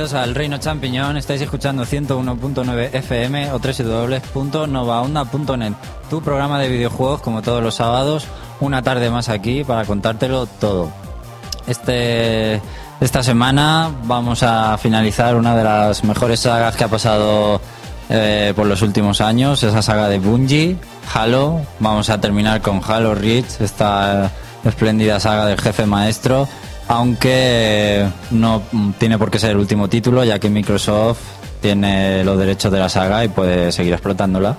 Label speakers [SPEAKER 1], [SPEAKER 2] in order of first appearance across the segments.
[SPEAKER 1] bienvenidos al Reino Champiñón. Estáis escuchando 101.9 FM o www.novaonda.net. Tu programa de videojuegos, como todos los sábados, una tarde más aquí para contártelo todo. Este, esta semana vamos a finalizar una de las mejores sagas que ha pasado eh, por los últimos años, esa saga de Bungie, Halo. Vamos a terminar con Halo Reach, esta espléndida saga del jefe maestro aunque no tiene por qué ser el último título, ya que Microsoft tiene los derechos de la saga y puede seguir explotándola.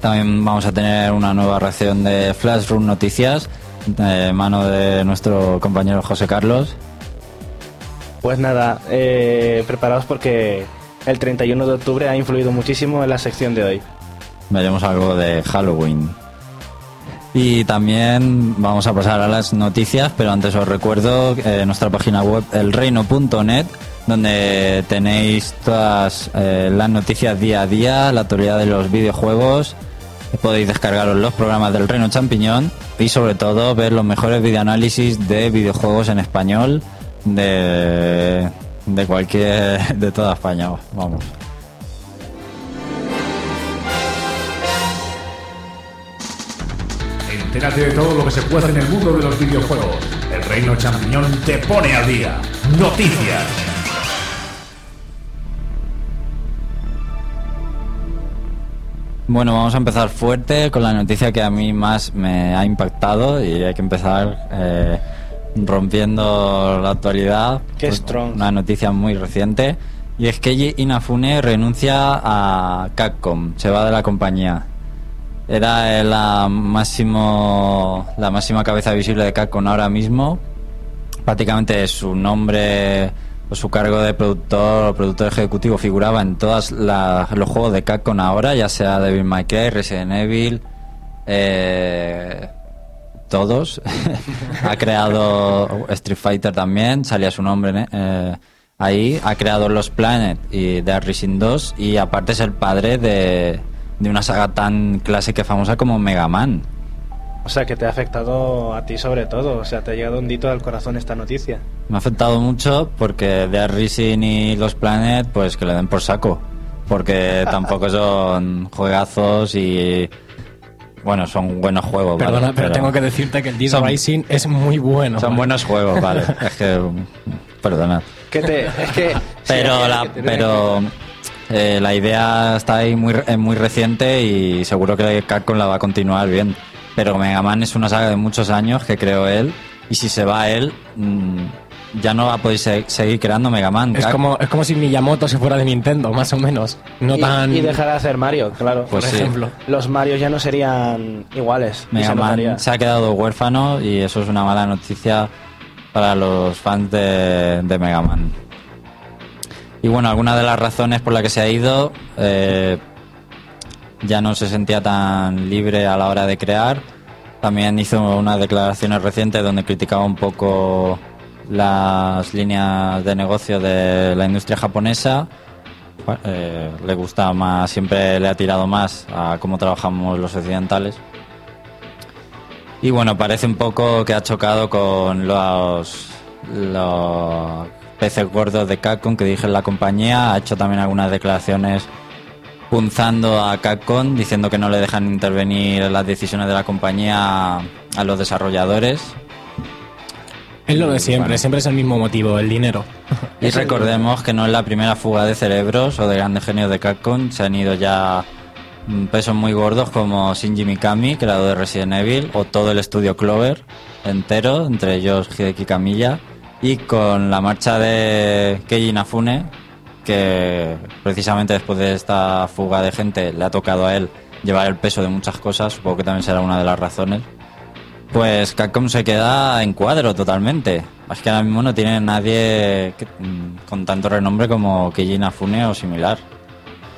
[SPEAKER 1] También vamos a tener una nueva reacción de Flashroom Noticias, de mano de nuestro compañero José Carlos.
[SPEAKER 2] Pues nada, eh, preparados porque el 31 de octubre ha influido muchísimo en la sección de hoy.
[SPEAKER 1] Veremos algo de Halloween. Y también vamos a pasar a las noticias, pero antes os recuerdo eh, nuestra página web elreino.net, donde tenéis todas eh, las noticias día a día, la actualidad de los videojuegos. Podéis descargaros los programas del Reino Champiñón y sobre todo ver los mejores videoanálisis de videojuegos en español de, de cualquier de toda España. Vamos.
[SPEAKER 3] Entérate de todo lo que se puede en el mundo de los videojuegos. El Reino Champiñón te pone al día. Noticias.
[SPEAKER 1] Bueno, vamos a empezar fuerte con la noticia que a mí más me ha impactado y hay que empezar eh, rompiendo la actualidad.
[SPEAKER 2] Qué strong.
[SPEAKER 1] Una noticia muy reciente y es que Inafune renuncia a Capcom, se va de la compañía. Era la máximo la máxima cabeza visible de Capcom ahora mismo. Prácticamente su nombre o su cargo de productor o productor ejecutivo figuraba en todos los juegos de Capcom ahora, ya sea Devil May Cry, Resident Evil, eh, todos. ha creado Street Fighter también, salía su nombre eh, ahí. Ha creado Los Planet y The Rising 2 y aparte es el padre de, de una saga tan clásica y famosa como Mega Man.
[SPEAKER 2] O sea, que te ha afectado a ti sobre todo. O sea, te ha llegado un dito al corazón esta noticia.
[SPEAKER 1] Me ha afectado mucho porque The Rising y Los Planet, pues que le den por saco. Porque tampoco son juegazos y. Bueno, son buenos juegos. ¿vale?
[SPEAKER 4] Perdona, pero, tengo que decirte que el Dead
[SPEAKER 1] son-
[SPEAKER 4] Rising es muy bueno.
[SPEAKER 1] Son
[SPEAKER 4] ¿vale?
[SPEAKER 1] buenos juegos, vale. es que. Perdona.
[SPEAKER 2] Que te, es que,
[SPEAKER 1] Pero
[SPEAKER 2] sí,
[SPEAKER 1] la,
[SPEAKER 2] que
[SPEAKER 1] pero eh, la idea está ahí muy, re- es muy reciente y seguro que Capcom la va a continuar bien. Pero Mega Man es una saga de muchos años que creó él y si se va él mm, ya no va a poder se- seguir creando Mega Man.
[SPEAKER 4] Es como, es como si Miyamoto se fuera de Nintendo, más o menos. No
[SPEAKER 2] y,
[SPEAKER 4] tan.
[SPEAKER 2] y dejar de hacer Mario, claro.
[SPEAKER 1] Pues
[SPEAKER 4] por
[SPEAKER 1] sí.
[SPEAKER 4] ejemplo.
[SPEAKER 2] Los Mario ya no serían iguales.
[SPEAKER 1] Mega
[SPEAKER 2] se notaría.
[SPEAKER 1] Man se ha quedado huérfano y eso es una mala noticia para los fans de, de Mega Man. Y bueno, alguna de las razones por las que se ha ido, eh, ya no se sentía tan libre a la hora de crear. También hizo unas declaraciones recientes donde criticaba un poco las líneas de negocio de la industria japonesa. Eh, le gusta más, siempre le ha tirado más a cómo trabajamos los occidentales. Y bueno, parece un poco que ha chocado con los peces gordos de Capcom que en la compañía. Ha hecho también algunas declaraciones punzando a Capcom, diciendo que no le dejan intervenir en las decisiones de la compañía a los desarrolladores.
[SPEAKER 4] Es lo de siempre,
[SPEAKER 1] Bueno.
[SPEAKER 4] siempre es el mismo motivo, el dinero.
[SPEAKER 1] Y recordemos que no es la primera fuga de cerebros o de grandes genios de Capcom. Se han ido ya mm, pesos muy gordos como Shinji Mikami, creador de Resident Evil, o todo el estudio Clover entero, entre ellos Hideki Kamiya. Y con la marcha de Keiji Inafune, que precisamente después de esta fuga de gente le ha tocado a él llevar el peso de muchas cosas, supongo que también será una de las razones. Pues Capcom se queda en cuadro totalmente. Es que ahora mismo no tiene nadie mm, con tanto renombre como Keiji Inafune o similar.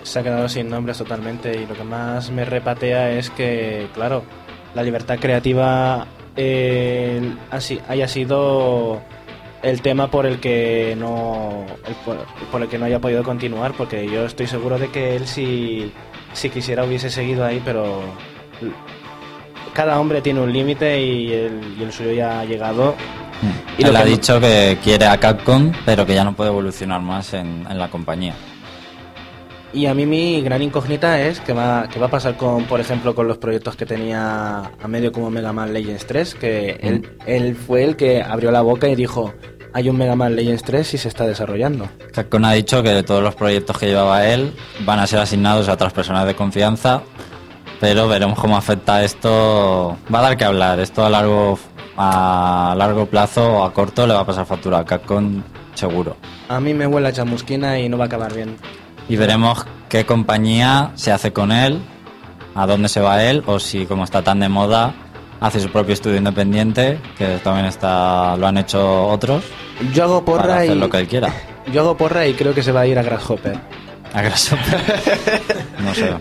[SPEAKER 2] Se ha quedado sin nombres totalmente y lo que más me repatea es que, claro, la libertad creativa eh, así, haya sido el tema por el que no el por, por el que no haya podido continuar, porque yo estoy seguro de que él si, si quisiera hubiese seguido ahí, pero cada hombre tiene un límite y el, y el suyo ya ha llegado Y lo
[SPEAKER 1] Él ha dicho que quiere a Capcom, pero que ya no puede evolucionar más en, en la compañía.
[SPEAKER 2] Y a mí mi gran incógnita es qué va, qué va a pasar con, por ejemplo, con los proyectos que tenía a medio como Mega Man Legends 3, que él, él fue el que abrió la boca y dijo, hay un Mega Man Legends 3 y se está desarrollando.
[SPEAKER 1] Capcom ha dicho que todos los proyectos que llevaba él van a ser asignados a otras personas de confianza, pero veremos cómo afecta esto. Va a dar que hablar. Esto a largo, a largo plazo o a corto le va a pasar factura a Capcom seguro.
[SPEAKER 2] A mí me huele a chamusquina y no va a acabar bien.
[SPEAKER 1] Y veremos qué compañía se hace con él, a dónde se va él, o si como está tan de moda, hace su propio estudio independiente, que también está lo han hecho otros,
[SPEAKER 2] Yo hago
[SPEAKER 1] para
[SPEAKER 2] porra
[SPEAKER 1] hacer
[SPEAKER 2] y...
[SPEAKER 1] lo que él quiera.
[SPEAKER 2] Yo hago porra y creo que se va a ir a Grasshopper.
[SPEAKER 1] A Grasshopper. No sé.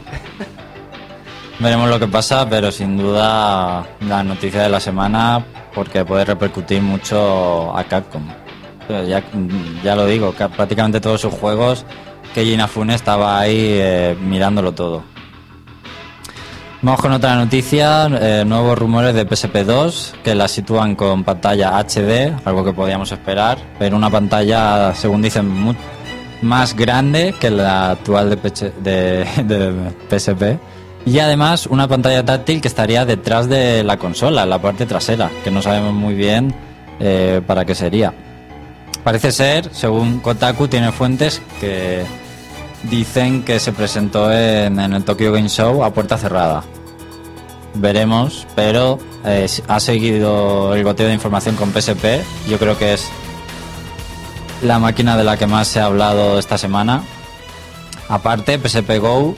[SPEAKER 1] Veremos lo que pasa, pero sin duda la noticia de la semana porque puede repercutir mucho a Capcom. Ya, ya lo digo, que prácticamente todos sus juegos, que Inafune estaba ahí eh, mirándolo todo. Vamos con otra noticia, eh, nuevos rumores de PSP2 que la sitúan con pantalla HD, algo que podíamos esperar, pero una pantalla, según dicen, más grande que la actual de PSP. Y además una pantalla táctil que estaría detrás de la consola, en la parte trasera, que no sabemos muy bien eh, para qué sería. Parece ser, según Kotaku, tiene fuentes que dicen que se presentó en, el Tokyo Game Show a puerta cerrada. Veremos, pero eh, ha seguido el goteo de información con PSP. Yo creo que es la máquina de la que más se ha hablado esta semana. Aparte, PSP Go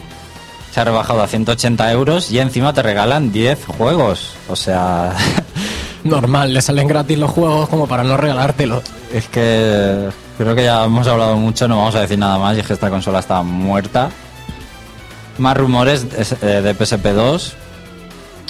[SPEAKER 1] se ha rebajado a 180 euros y encima te regalan 10 juegos. O sea,
[SPEAKER 4] Normal, le salen gratis los juegos como para no regalártelos.
[SPEAKER 1] Es que creo que ya hemos hablado mucho, no vamos a decir nada más y es que esta consola está muerta. Más rumores es- eh, de PSP2.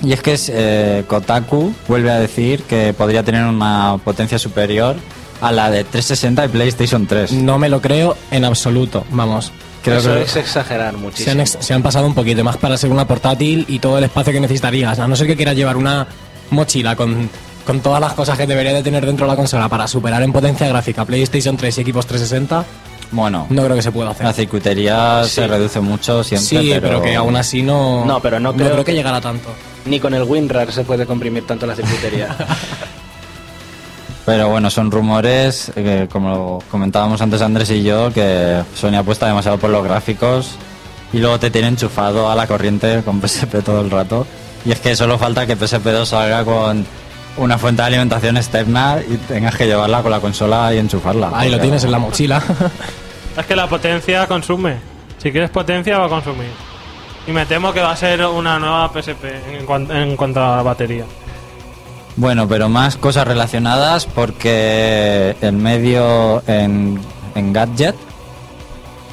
[SPEAKER 1] Y es que es, eh, Kotaku vuelve a decir que podría tener una potencia superior a la de 360 y PlayStation 3.
[SPEAKER 4] No me lo creo en absoluto, vamos.
[SPEAKER 1] Creo
[SPEAKER 2] Eso
[SPEAKER 1] que
[SPEAKER 2] es exagerar
[SPEAKER 4] Se
[SPEAKER 2] muchísimo.
[SPEAKER 4] han, ex- se han pasado un poquito más para ser una portátil y todo el espacio que necesitarías. A no ser que quieras llevar una mochila con, con todas las cosas que debería de tener dentro de la consola para superar en potencia gráfica PlayStation 3 y equipos 360,
[SPEAKER 1] bueno,
[SPEAKER 4] no creo que se pueda hacer.
[SPEAKER 1] la circuitería se reduce mucho siempre,
[SPEAKER 4] sí, pero... que aún así no,
[SPEAKER 2] No, pero no creo
[SPEAKER 4] que
[SPEAKER 2] que-
[SPEAKER 4] llegara tanto.
[SPEAKER 2] Ni con el WinRAR se puede comprimir tanto la circuitería.
[SPEAKER 1] Pero bueno, son rumores, eh, como comentábamos antes Andrés y yo, que Sony apuesta demasiado por los gráficos y luego te tiene enchufado a la corriente con PSP todo el rato. Y es que solo falta que PSP2 salga con una fuente de alimentación externa y tengas que llevarla con la consola y enchufarla.
[SPEAKER 4] Ahí lo tienes en la mochila.
[SPEAKER 5] Es que la potencia consume. Si quieres potencia, va a consumir. Y me temo que va a ser una nueva PSP en, cuan- en cuanto a batería.
[SPEAKER 1] Bueno, pero más cosas relacionadas porque el medio en, en Gadget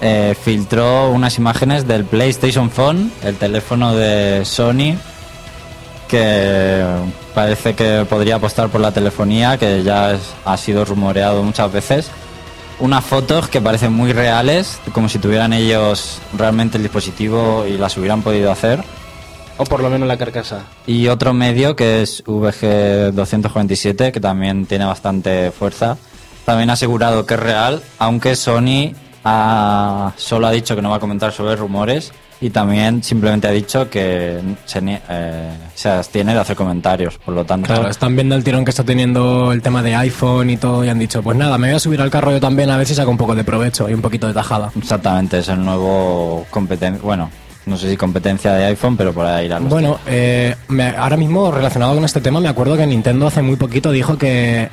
[SPEAKER 1] eh, filtró unas imágenes del PlayStation Phone, el teléfono de Sony, que parece que podría apostar por la telefonía, que ya es- ha sido rumoreado muchas veces. Unas fotos que parecen muy reales, como si tuvieran ellos realmente el dispositivo y las hubieran podido hacer.
[SPEAKER 2] o por lo menos la carcasa.
[SPEAKER 1] Y otro medio que es VG247, que también tiene bastante fuerza, también ha asegurado que es real, aunque Sony ha- solo ha dicho que no va a comentar sobre rumores y también simplemente ha dicho que se, eh, se abstiene de hacer comentarios, por lo tanto...
[SPEAKER 4] Claro, están viendo el tirón que está teniendo el tema de iPhone y todo y han dicho, pues nada, me voy a subir al carro yo también a ver si saco un poco de provecho y un poquito de tajada.
[SPEAKER 1] Exactamente, es el nuevo competencia, bueno, no sé si competencia de iPhone, pero por ahí.
[SPEAKER 4] Bueno, eh, me- ahora mismo relacionado con este tema me acuerdo que Nintendo hace muy poquito dijo que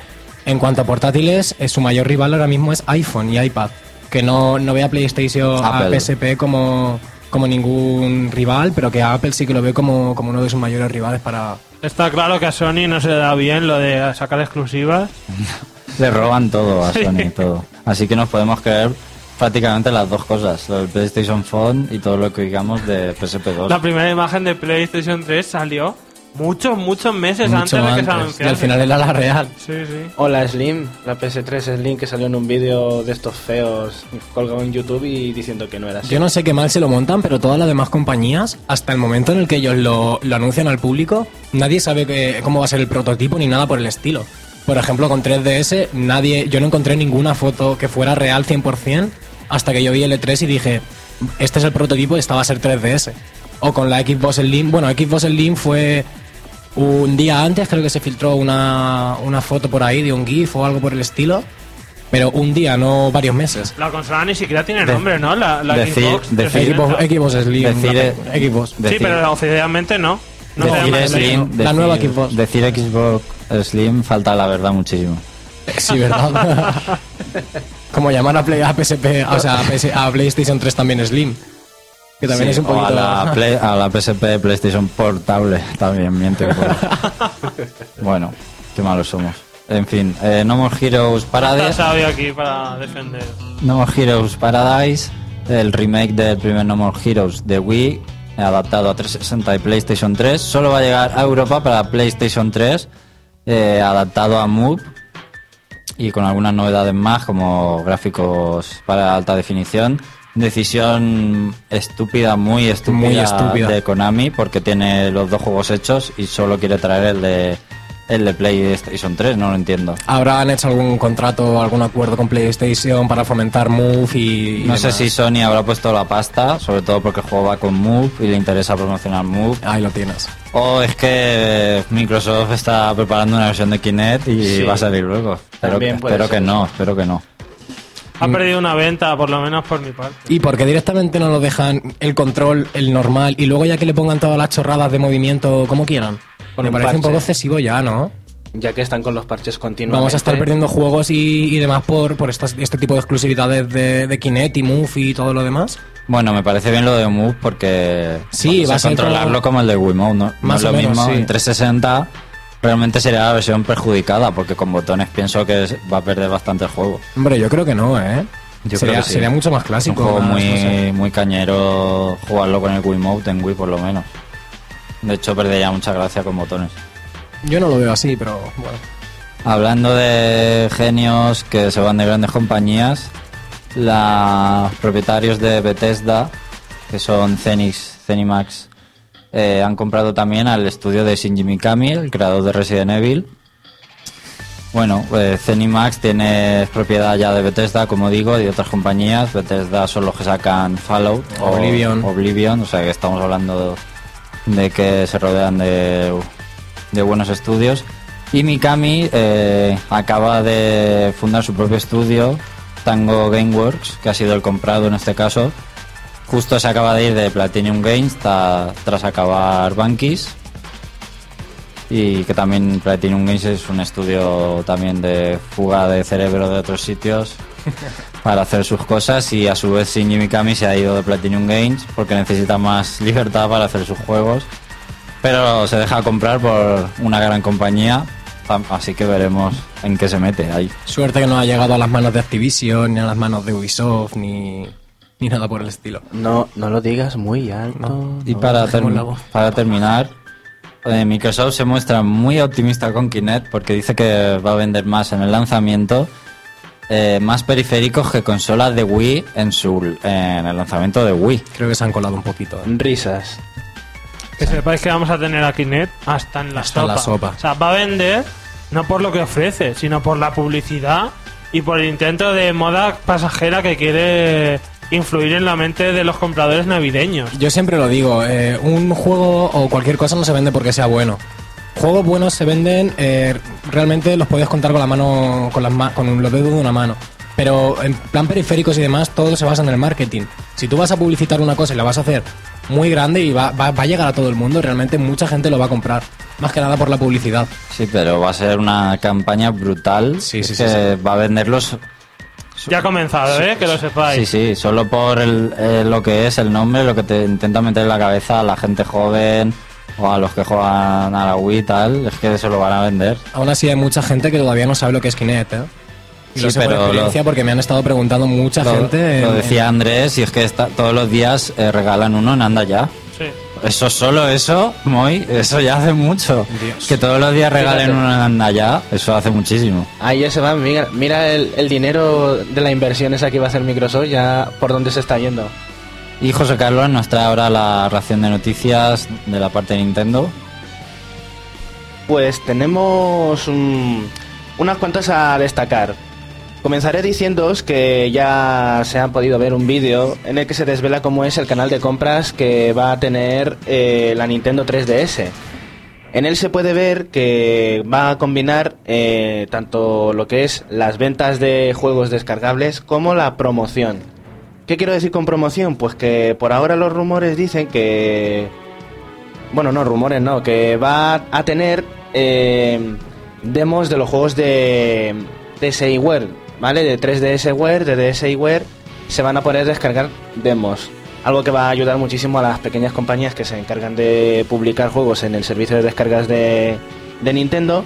[SPEAKER 4] en cuanto a portátiles eh, su mayor rival ahora mismo es iPhone y iPad, que no, no ve a PlayStation, a
[SPEAKER 1] Apple.
[SPEAKER 4] PSP como, como ningún rival, pero que a Apple sí que lo ve como, como uno de sus mayores rivales para...
[SPEAKER 5] Está claro que a Sony no se le da bien lo de sacar exclusivas.
[SPEAKER 1] Le roban todo a
[SPEAKER 5] Sí.
[SPEAKER 1] Sony, todo. Así que nos podemos creer prácticamente las dos cosas, lo del PlayStation Phone y todo lo que digamos de PSP2.
[SPEAKER 5] La primera imagen de PlayStation 3 salió muchos, muchos meses
[SPEAKER 4] mucho
[SPEAKER 5] antes de que se
[SPEAKER 4] antes, y al final era la real.
[SPEAKER 5] Sí, sí.
[SPEAKER 2] O la Slim, la PS3 Slim que salió en un vídeo de estos feos colgado en YouTube y diciendo que no era así.
[SPEAKER 4] Yo no sé qué mal se lo montan, pero todas las demás compañías, hasta el momento en el que ellos lo, lo anuncian al público, nadie sabe que- cómo va a ser el prototipo ni nada por el estilo. Por ejemplo, con 3DS, nadie, yo no encontré ninguna foto que fuera real 100% hasta que yo vi el E3 y dije, este es el prototipo, esta va a ser 3DS. O con la Xbox Slim, bueno, Xbox Slim fue un día antes, creo que se filtró una, una foto por ahí de un GIF o algo por el estilo, pero un día, no varios meses.
[SPEAKER 5] La consola ni siquiera tiene
[SPEAKER 1] De-
[SPEAKER 5] nombre, ¿no? La, la
[SPEAKER 1] decir-
[SPEAKER 5] Xbox.
[SPEAKER 1] decir-
[SPEAKER 4] Xbox,
[SPEAKER 5] 360.
[SPEAKER 4] Xbox Slim,
[SPEAKER 1] Decir,
[SPEAKER 4] la-
[SPEAKER 1] eh,
[SPEAKER 4] Xbox.
[SPEAKER 5] Sí, pero oficialmente no.
[SPEAKER 1] Decir Slim,
[SPEAKER 4] La nueva Xbox.
[SPEAKER 1] Decir Xbox Slim falta la verdad muchísimo.
[SPEAKER 4] Sí, ¿verdad? Como llamar a, Play, a PSP, o sea, a, PS a PlayStation 3 también Slim. Que también
[SPEAKER 1] Sí,
[SPEAKER 4] es un
[SPEAKER 1] o
[SPEAKER 4] poquito...
[SPEAKER 1] a la, Play- a la PSP PlayStation Portable también miente bueno, qué malos somos. En fin, eh, No More Heroes Paradise.
[SPEAKER 5] sabio aquí para defender.
[SPEAKER 1] No More Heroes Paradise, el remake del primer No More Heroes de Wii, adaptado a 360 y PlayStation 3, solo va a llegar a Europa para PlayStation 3, eh, adaptado a Move y con algunas novedades más como gráficos para alta definición. Decisión estúpida, muy estúpida,
[SPEAKER 4] Muy estúpida.
[SPEAKER 1] de Konami porque tiene los dos juegos hechos y solo quiere traer el de el de PlayStation 3, no lo entiendo.
[SPEAKER 4] ¿Habrán hecho algún contrato o algún acuerdo con PlayStation para fomentar Move y, y
[SPEAKER 1] No sé
[SPEAKER 4] demás?
[SPEAKER 1] si Sony habrá puesto la pasta, sobre todo porque el juego va con Move y le interesa promocionar Move.
[SPEAKER 4] Ahí lo tienes.
[SPEAKER 1] O es que Microsoft está preparando una versión de Kinect y
[SPEAKER 2] Sí.
[SPEAKER 1] va a salir luego. Espero, que, espero que no, espero que no.
[SPEAKER 5] Ha perdido una venta, por lo menos por mi parte.
[SPEAKER 4] ¿Y porque directamente no lo dejan el control, el normal, y luego ya que le pongan todas las chorradas de movimiento como quieran? Me
[SPEAKER 2] un
[SPEAKER 4] parece un poco excesivo ya, ¿no?
[SPEAKER 2] Ya que están con los parches continuamente.
[SPEAKER 4] Vamos a estar perdiendo juegos y, y demás por, por estas- este tipo de exclusividades de, de Kinect y Move y todo lo demás.
[SPEAKER 1] Bueno, me parece bien lo de Move porque
[SPEAKER 4] Sí,
[SPEAKER 1] porque
[SPEAKER 4] va a
[SPEAKER 1] controlarlo
[SPEAKER 4] como-
[SPEAKER 1] como el de Wiimote, ¿no? No
[SPEAKER 4] Más
[SPEAKER 1] es lo
[SPEAKER 4] menos,
[SPEAKER 1] mismo
[SPEAKER 4] sí.
[SPEAKER 1] en 360 realmente sería la versión perjudicada porque con botones pienso que va a perder bastante el juego.
[SPEAKER 4] Hombre, yo creo que no, ¿eh?
[SPEAKER 1] Yo
[SPEAKER 4] sería,
[SPEAKER 1] creo que sí.
[SPEAKER 4] sería mucho más
[SPEAKER 1] Es un
[SPEAKER 4] clásico.
[SPEAKER 1] juego
[SPEAKER 4] más,
[SPEAKER 1] muy,
[SPEAKER 4] no sé.
[SPEAKER 1] muy cañero jugarlo con el Wiimote en Wii por lo menos. De hecho perdería mucha gracia con botones.
[SPEAKER 4] Yo no lo veo así, pero bueno.
[SPEAKER 1] Hablando de genios que se van de grandes compañías, los propietarios de Bethesda, que son Zenix, Zenimax, eh, han comprado también al estudio de Shinji Mikami, el creador de Resident Evil. Bueno, pues Zenimax tiene propiedad ya de Bethesda, como digo, y de otras compañías. Bethesda son los que sacan Fallout o
[SPEAKER 4] Oblivion.
[SPEAKER 1] Oblivion, o sea que estamos hablando de que se rodean de, de buenos estudios. Y Mikami eh, acaba de fundar su propio estudio, Tango Gameworks, que ha sido el comprado en este caso. Justo se acaba de ir de Platinum Games ta- tras acabar Bankis. Y que también Platinum Games es un estudio también de fuga de cerebro de otros sitios para hacer sus cosas. Y a su vez Shinji Mikami se ha ido de Platinum Games porque necesita más libertad para hacer sus juegos pero se deja comprar por una gran compañía, así que veremos en qué se mete ahí.
[SPEAKER 4] Suerte que no ha llegado a las manos de Activision, ni a las manos de Ubisoft, ni, ni nada por el estilo.
[SPEAKER 2] No, no lo digas muy alto.
[SPEAKER 4] No.
[SPEAKER 1] Y
[SPEAKER 2] no.
[SPEAKER 1] para, term- para terminar, eh, Microsoft se muestra muy optimista con Kinect porque dice que va a vender más en el lanzamiento, eh, más periféricos que consolas de Wii en, su, en el lanzamiento de Wii.
[SPEAKER 4] Creo que se han colado un poquito. ¿eh?
[SPEAKER 2] Risas.
[SPEAKER 5] Que sepáis que vamos a tener a Kinect hasta en la
[SPEAKER 4] Hasta en
[SPEAKER 5] sopa.
[SPEAKER 4] la sopa.
[SPEAKER 5] O sea, va a vender no por lo que ofrece, sino por la publicidad y por el intento de moda pasajera que quiere influir en la mente de los compradores navideños.
[SPEAKER 4] Yo siempre lo digo, eh, un juego o cualquier cosa no se vende porque sea bueno. Juegos buenos se venden, eh, realmente los puedes contar con la mano, con, las ma- con los dedos de una mano. Pero en plan periféricos y demás, todo se basa en el marketing. Si tú vas a publicitar una cosa y la vas a hacer muy grande y va, va- va a llegar a todo el mundo, realmente mucha gente lo va a comprar. Más que nada por la publicidad.
[SPEAKER 1] Sí, pero va a ser una campaña brutal
[SPEAKER 4] Sí, sí,
[SPEAKER 1] Es
[SPEAKER 4] sí,
[SPEAKER 1] que va a venderlos
[SPEAKER 5] Ya ha comenzado, ¿eh? Que lo sepáis.
[SPEAKER 1] Sí, sí, solo por el, eh, lo que es el nombre, lo que te intenta meter en la cabeza a la gente joven o a los que juegan a la Wii y tal, es que se lo van a vender.
[SPEAKER 4] Aún así hay mucha gente que todavía no sabe lo que es Kinect, ¿eh? Y lo
[SPEAKER 1] Sí,
[SPEAKER 4] por
[SPEAKER 1] pero
[SPEAKER 4] experiencia
[SPEAKER 1] lo-
[SPEAKER 4] porque me han estado preguntando mucha
[SPEAKER 1] Lo,
[SPEAKER 4] gente.
[SPEAKER 1] lo
[SPEAKER 4] en-
[SPEAKER 1] decía Andrés, y es que está- todos los días eh, regalan uno en Anda Ya.
[SPEAKER 5] Sí.
[SPEAKER 1] Eso solo, eso, Moy, eso ya hace mucho.
[SPEAKER 4] Dios.
[SPEAKER 1] Que todos los días regalen
[SPEAKER 2] Fíjate.
[SPEAKER 1] Anda Ya, eso hace muchísimo.
[SPEAKER 2] Ahí ya se va, mira, mira el, el dinero de la inversión esa que iba a hacer Microsoft, ya por dónde se está yendo.
[SPEAKER 1] Y José Carlos nos trae ahora la ración de noticias de la parte de Nintendo.
[SPEAKER 2] Pues tenemos un- unas cuantas a destacar. Comenzaré diciéndoos que ya se han podido ver un vídeo en el que se desvela cómo es el canal de compras que va a tener eh, la Nintendo 3DS. En él se puede ver que va a combinar eh, tanto lo que es las ventas de juegos descargables como la promoción. ¿Qué quiero decir con promoción? Pues que por ahora los rumores dicen que... Bueno, no, rumores no, que va a tener eh, demos de los juegos de DSiWare, ¿vale? De 3DSware, de DSiWare, se van a poder descargar demos. Algo que va a ayudar muchísimo a las pequeñas compañías que se encargan de publicar juegos en el servicio de descargas de, de Nintendo.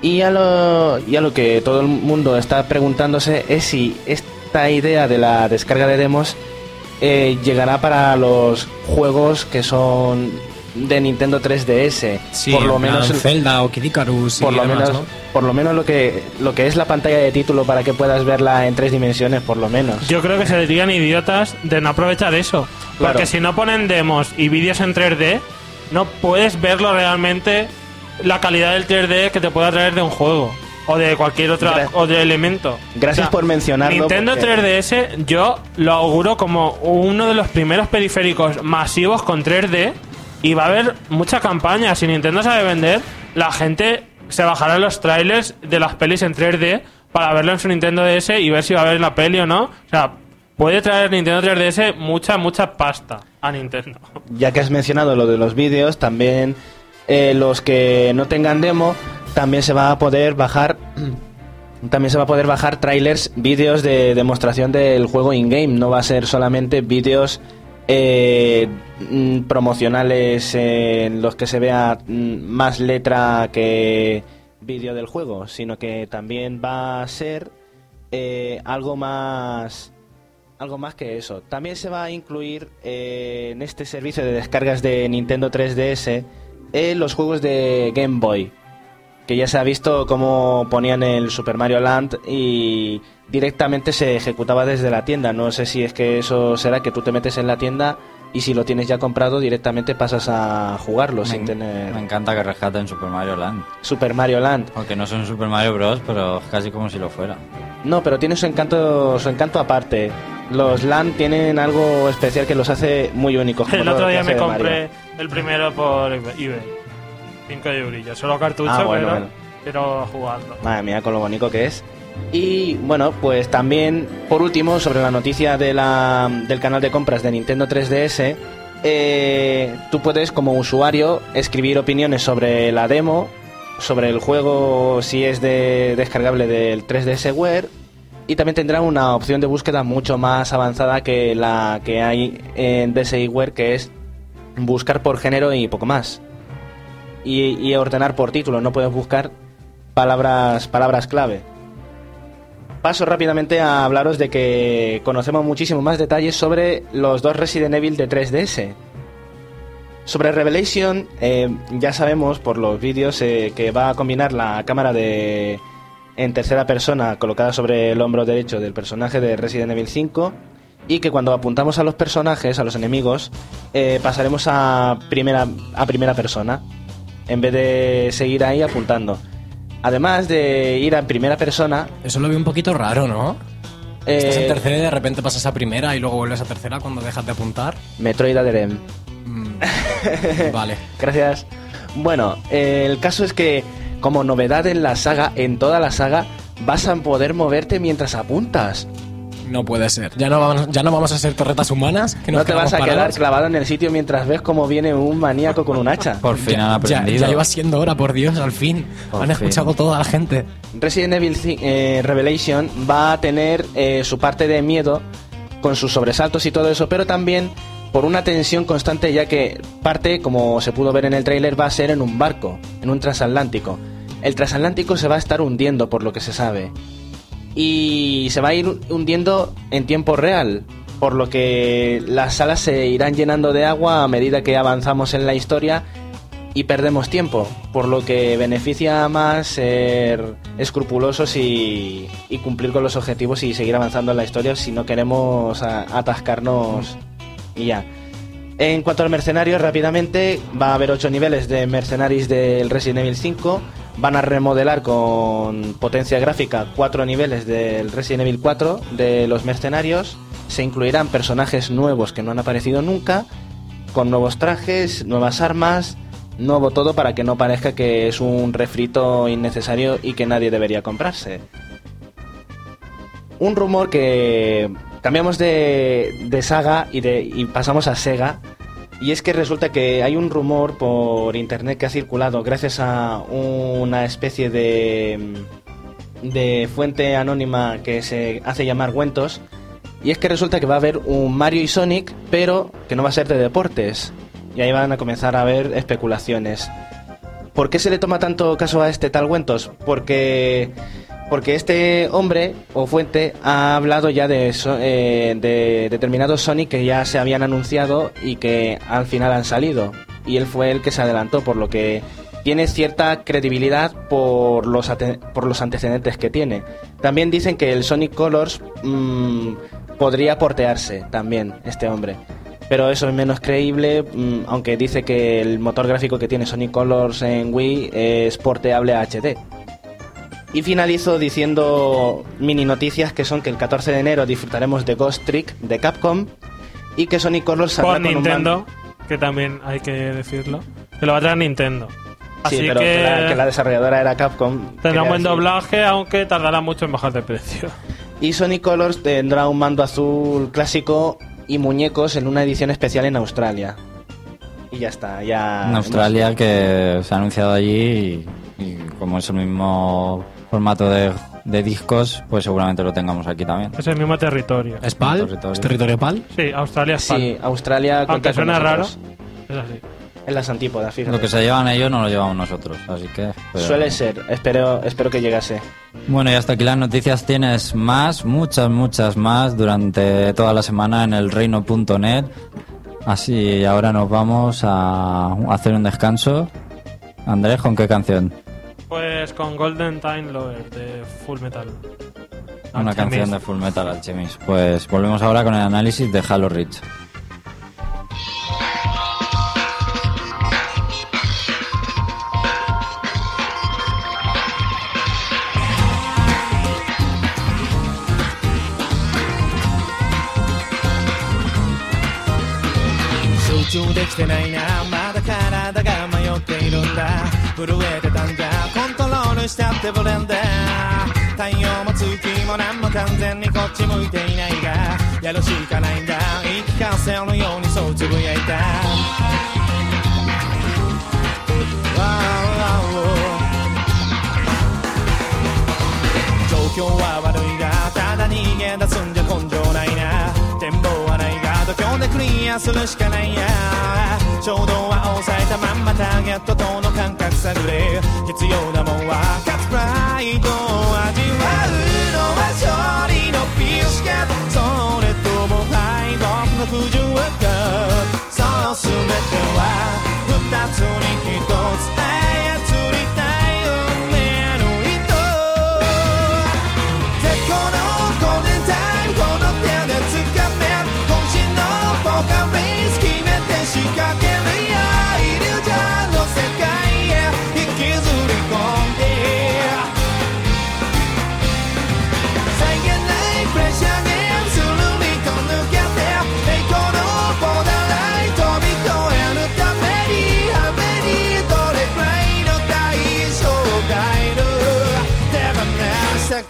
[SPEAKER 2] Y a, lo, y a lo que todo el mundo está preguntándose es si esta idea de la descarga de demos eh, llegará para los juegos que son de Nintendo 3DS.
[SPEAKER 4] Sí,
[SPEAKER 2] por lo menos
[SPEAKER 4] Zelda o Kid Icarus y
[SPEAKER 2] por lo
[SPEAKER 4] demás,
[SPEAKER 2] menos
[SPEAKER 4] ¿no?
[SPEAKER 2] por lo menos lo que lo que es la pantalla de título para que puedas verla en tres dimensiones por lo menos
[SPEAKER 5] Yo creo que se dirían idiotas de no aprovechar eso.
[SPEAKER 2] Claro.
[SPEAKER 5] Porque si no ponen demos y vídeos en 3D, no puedes verlo realmente la calidad del 3D que te pueda traer de un juego. O de cualquier otro
[SPEAKER 2] Gra-
[SPEAKER 5] o de elemento.
[SPEAKER 2] Gracias por mencionarlo,
[SPEAKER 5] Nintendo
[SPEAKER 2] porque-
[SPEAKER 5] 3DS yo lo auguro como uno de los primeros periféricos masivos con 3D y va a haber mucha campaña. Si Nintendo sabe vender, la gente se bajará los trailers de las pelis en 3D para verlo en su Nintendo DS y ver si va a haber la peli o no. O sea, puede traer Nintendo 3DS mucha, mucha pasta a Nintendo.
[SPEAKER 2] ya que has mencionado lo de los vídeos también eh, los que no tengan demo también se va a poder bajar también se va a poder bajar trailers vídeos de demostración del juego in game no va a ser solamente vídeos eh, mm, promocionales en los que se vea mm, más letra que vídeo del juego sino que también va a ser eh, algo más algo más que eso. También se va a incluir eh, en este servicio de descargas de Nintendo 3DS eh, los juegos de Game Boy. Que ya se ha visto cómo ponían el Super Mario Land y directamente se ejecutaba desde la tienda. No sé si es que eso será que tú te metes en la tienda y si lo tienes ya comprado directamente pasas a jugarlo sin
[SPEAKER 1] me,
[SPEAKER 2] tener
[SPEAKER 1] me encanta que rescaten Super Mario Land.
[SPEAKER 2] Super Mario Land.
[SPEAKER 1] Aunque no son Super Mario Bros, pero es casi como si lo fuera.
[SPEAKER 2] No, pero tiene su encanto, su encanto aparte. Los Land tienen algo especial que los hace muy únicos.
[SPEAKER 5] El otro día me compré el primero por eBay. 5 eurillos. Solo cartucho,
[SPEAKER 2] Ah, bueno,
[SPEAKER 5] pero
[SPEAKER 2] bueno.
[SPEAKER 5] quiero jugarlo.
[SPEAKER 2] Madre mía, con lo bonito que es. Y bueno, pues también, por último, sobre la noticia de la, del canal de compras de Nintendo 3DS, eh, tú puedes como usuario escribir opiniones sobre la demo, sobre el juego si es de, descargable del 3DSware y también tendrá una opción de búsqueda mucho más avanzada que la que hay en DSiWare que es buscar por género y poco más. Y, y ordenar por título, no puedes buscar palabras, palabras clave. Paso rápidamente a hablaros de que conocemos muchísimo más detalles sobre los dos Resident Evil de 3DS. Sobre Revelation, eh, ya sabemos por los vídeos eh, que va a combinar la cámara de en tercera persona colocada sobre el hombro derecho del personaje de Resident Evil 5 y que cuando apuntamos a los personajes, a los enemigos, eh, pasaremos a primera, a primera persona en vez de seguir ahí apuntando. Además de ir a primera persona,
[SPEAKER 4] Eso lo veo un poquito raro, ¿no? Estás en
[SPEAKER 2] eh,
[SPEAKER 4] tercera y de repente pasas a primera y luego vuelves a tercera cuando dejas de apuntar.
[SPEAKER 2] Metroid Aderem.
[SPEAKER 4] Mm, vale.
[SPEAKER 2] Gracias. Bueno, eh, el caso es que como novedad en la saga, en toda la saga, vas a poder moverte mientras apuntas.
[SPEAKER 4] No puede ser. Ya no vamos, ya no vamos a ser torretas humanas. Que nos
[SPEAKER 2] No te vas a quedar clavado en el sitio mientras ves cómo viene un maníaco con un hacha.
[SPEAKER 1] Por fin han
[SPEAKER 4] Ya,
[SPEAKER 1] aprendido.
[SPEAKER 4] ya iba siendo hora, por Dios, al fin.
[SPEAKER 1] Por
[SPEAKER 4] Han
[SPEAKER 1] fin.
[SPEAKER 4] escuchado toda la gente.
[SPEAKER 2] Resident Evil eh, Revelation va a tener eh, su parte de miedo con sus sobresaltos y todo eso, pero también por una tensión constante ya que parte, como se pudo ver en el tráiler, va a ser en un barco, en un transatlántico. El transatlántico se va a estar hundiendo por lo que se sabe. Y se va a ir hundiendo en tiempo real, por lo que las salas se irán llenando de agua a medida que avanzamos en la historia y perdemos tiempo, por lo que beneficia más ser escrupulosos y, y cumplir con los objetivos y seguir avanzando en la historia si no queremos atascarnos y ya. En cuanto al mercenario, rápidamente va a haber 8 niveles de mercenarios del Resident Evil 5, van a remodelar con potencia gráfica cuatro niveles del Resident Evil 4 de los mercenarios. Se incluirán personajes nuevos que no han aparecido nunca, con nuevos trajes, nuevas armas, nuevo todo para que no parezca que es un refrito innecesario y que nadie debería comprarse. Un rumor que cambiamos de, de saga y, de, y pasamos a Sega. Y es que resulta que hay un rumor por internet que ha circulado gracias a una especie de, de fuente anónima que se hace llamar Wentos. Y es que resulta que va a haber un Mario y Sonic, pero que no va a ser de deportes. Y ahí van a comenzar a haber especulaciones. ¿Por qué se le toma tanto caso a este tal Wentos? Porque porque este hombre o fuente ha hablado ya de, so- eh, de determinados Sonic que ya se habían anunciado y que al final han salido. Y él fue el que se adelantó, por lo que tiene cierta credibilidad por los, por los antecedentes que tiene. También dicen que el Sonic Colors mm, podría portearse también, este hombre. Pero eso es menos creíble, mm, aunque dice que el motor gráfico que tiene Sonic Colors en Wii es porteable a HD. Y finalizo diciendo mini noticias que son que el 14 de enero disfrutaremos de Ghost Trick de Capcom y que Sonic Colors saldrá con un
[SPEAKER 5] Nintendo, que también hay que decirlo. Que lo va a traer Nintendo. Así
[SPEAKER 2] Sí, pero
[SPEAKER 5] que,
[SPEAKER 2] que, la, que la desarrolladora era Capcom.
[SPEAKER 5] tendrá un buen
[SPEAKER 2] decir.
[SPEAKER 5] doblaje, aunque tardará mucho en bajar de precio.
[SPEAKER 2] Y Sonic Colors tendrá un mando azul clásico y muñecos en una edición especial en Australia. Y ya está, ya...
[SPEAKER 1] En Australia que se ha anunciado allí y, y como es el mismo formato de, de discos, pues seguramente lo tengamos aquí también.
[SPEAKER 5] Es el mismo territorio.
[SPEAKER 4] ¿Es PAL?
[SPEAKER 1] Territorio.
[SPEAKER 4] ¿Es territorio PAL?
[SPEAKER 5] Sí, Australia es pal.
[SPEAKER 2] Sí, Australia...
[SPEAKER 5] Aunque suena raro, es así.
[SPEAKER 2] En las antípodas, fíjate.
[SPEAKER 1] Lo que se llevan ellos no lo llevamos nosotros, así que... pero-
[SPEAKER 2] Suele ser, espero, espero que llegase.
[SPEAKER 1] Bueno, y hasta aquí las noticias tienes más, muchas, muchas más durante toda la semana en el reino.net. Así, ahora nos vamos a hacer un descanso. Andrés, ¿con qué canción?
[SPEAKER 5] Pues con Golden Time Lover de Full Metal.
[SPEAKER 1] Una
[SPEAKER 5] Alchemist.
[SPEAKER 1] canción de Full Metal Alchemist. Pues volvemos ahora con el análisis de Halo Reach.
[SPEAKER 6] 集中できてないなまだ体が迷っているんだ震えてたんだコントロー ルしたってブレンダー太陽も月も何も完全にこっち向いていないがやるしかないんだ。言い聞かせるようにそうつぶやいた。Wow, wow, wow 状況は悪いがただ逃げ出すんだクリアするしかないや。衝動は抑えたまんまターゲットとの感覚探れ。必要なもんは勝つプライド。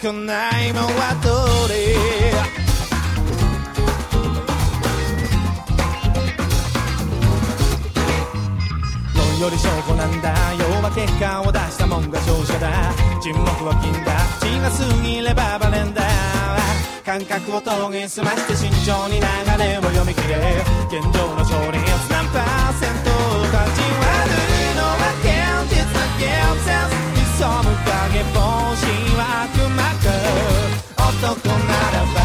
[SPEAKER 6] くないもはどれより証拠なんだ要は結果を出したもんが勝者だ。沈黙は金だ口が過ぎればバレンだ。感覚を研ぎ澄まして慎重に流れを読み切れ現状の勝率何パーセント勝ち悪いのは現実な現実。潜む影帽子は悪魔 girl. Otto
[SPEAKER 3] con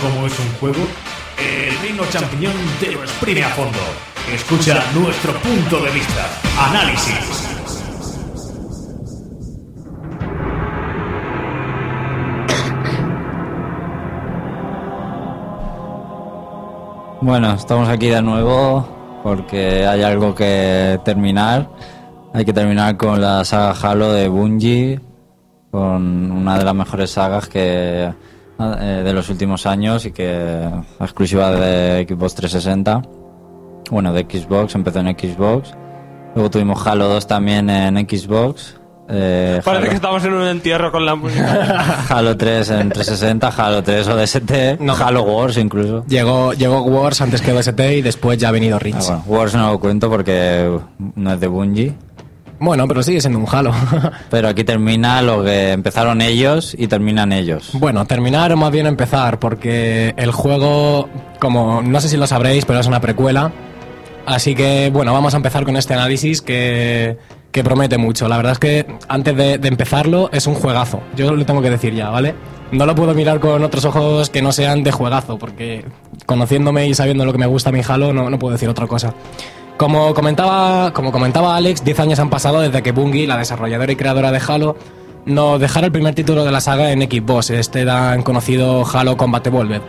[SPEAKER 3] cómo es un juego? El Reino Champiñón te lo exprime a fondo. Escucha nuestro punto de vista. Análisis.
[SPEAKER 1] Bueno, estamos aquí de nuevo porque hay algo que terminar. Hay que terminar con la saga Halo de Bungie, con una de las mejores sagas que eh, de los últimos años y que exclusiva de Xbox 360. Bueno, de Xbox, empezó en Xbox. Luego tuvimos Halo 2 también en Xbox. Eh,
[SPEAKER 5] Parece
[SPEAKER 1] Halo-
[SPEAKER 5] que estamos en un entierro con la música.
[SPEAKER 1] Halo 3 en 360, Halo 3 ODST,
[SPEAKER 4] No.
[SPEAKER 1] Halo Wars incluso.
[SPEAKER 4] Llegó, llegó Wars antes que OST y después ya ha venido Reach.
[SPEAKER 1] Ah, bueno, Wars no lo cuento porque no es de Bungie.
[SPEAKER 4] Bueno, pero sigue siendo un Halo.
[SPEAKER 1] Pero aquí termina lo que empezaron ellos y terminan ellos.
[SPEAKER 4] bueno, terminar o más bien empezar, porque el juego, como no sé si lo sabréis, pero es una precuela. Así que, bueno, vamos a empezar con este análisis que, que promete mucho. La verdad es que antes de, de empezarlo es un juegazo. Yo lo tengo que decir ya, ¿vale? No lo puedo mirar con otros ojos que no sean de juegazo, porque conociéndome y sabiendo lo que me gusta mi Halo, no, no puedo decir otra cosa. Como comentaba, como comentaba Alex, 10 años han pasado desde que Bungie, la desarrolladora y creadora de Halo, nos dejara el primer título de la saga en Xbox, este tan conocido Halo Combat Evolved.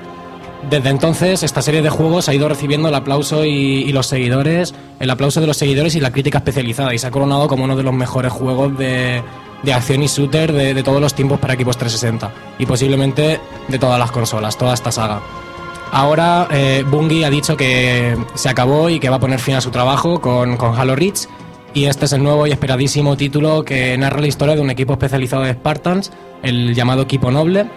[SPEAKER 4] Desde entonces, esta serie de juegos ha ido recibiendo el aplauso y, los seguidores, el aplauso de los seguidores y la crítica especializada, y se ha coronado como uno de los mejores juegos de, de acción y shooter de, de todos los tiempos para equipos 360, y posiblemente de todas las consolas, toda esta saga. Ahora eh, Bungie ha dicho que se acabó y que va a poner fin a su trabajo con, con Halo Reach. Y este es el nuevo y esperadísimo título que narra la historia de un equipo especializado de Spartans, el llamado Equipo Noble,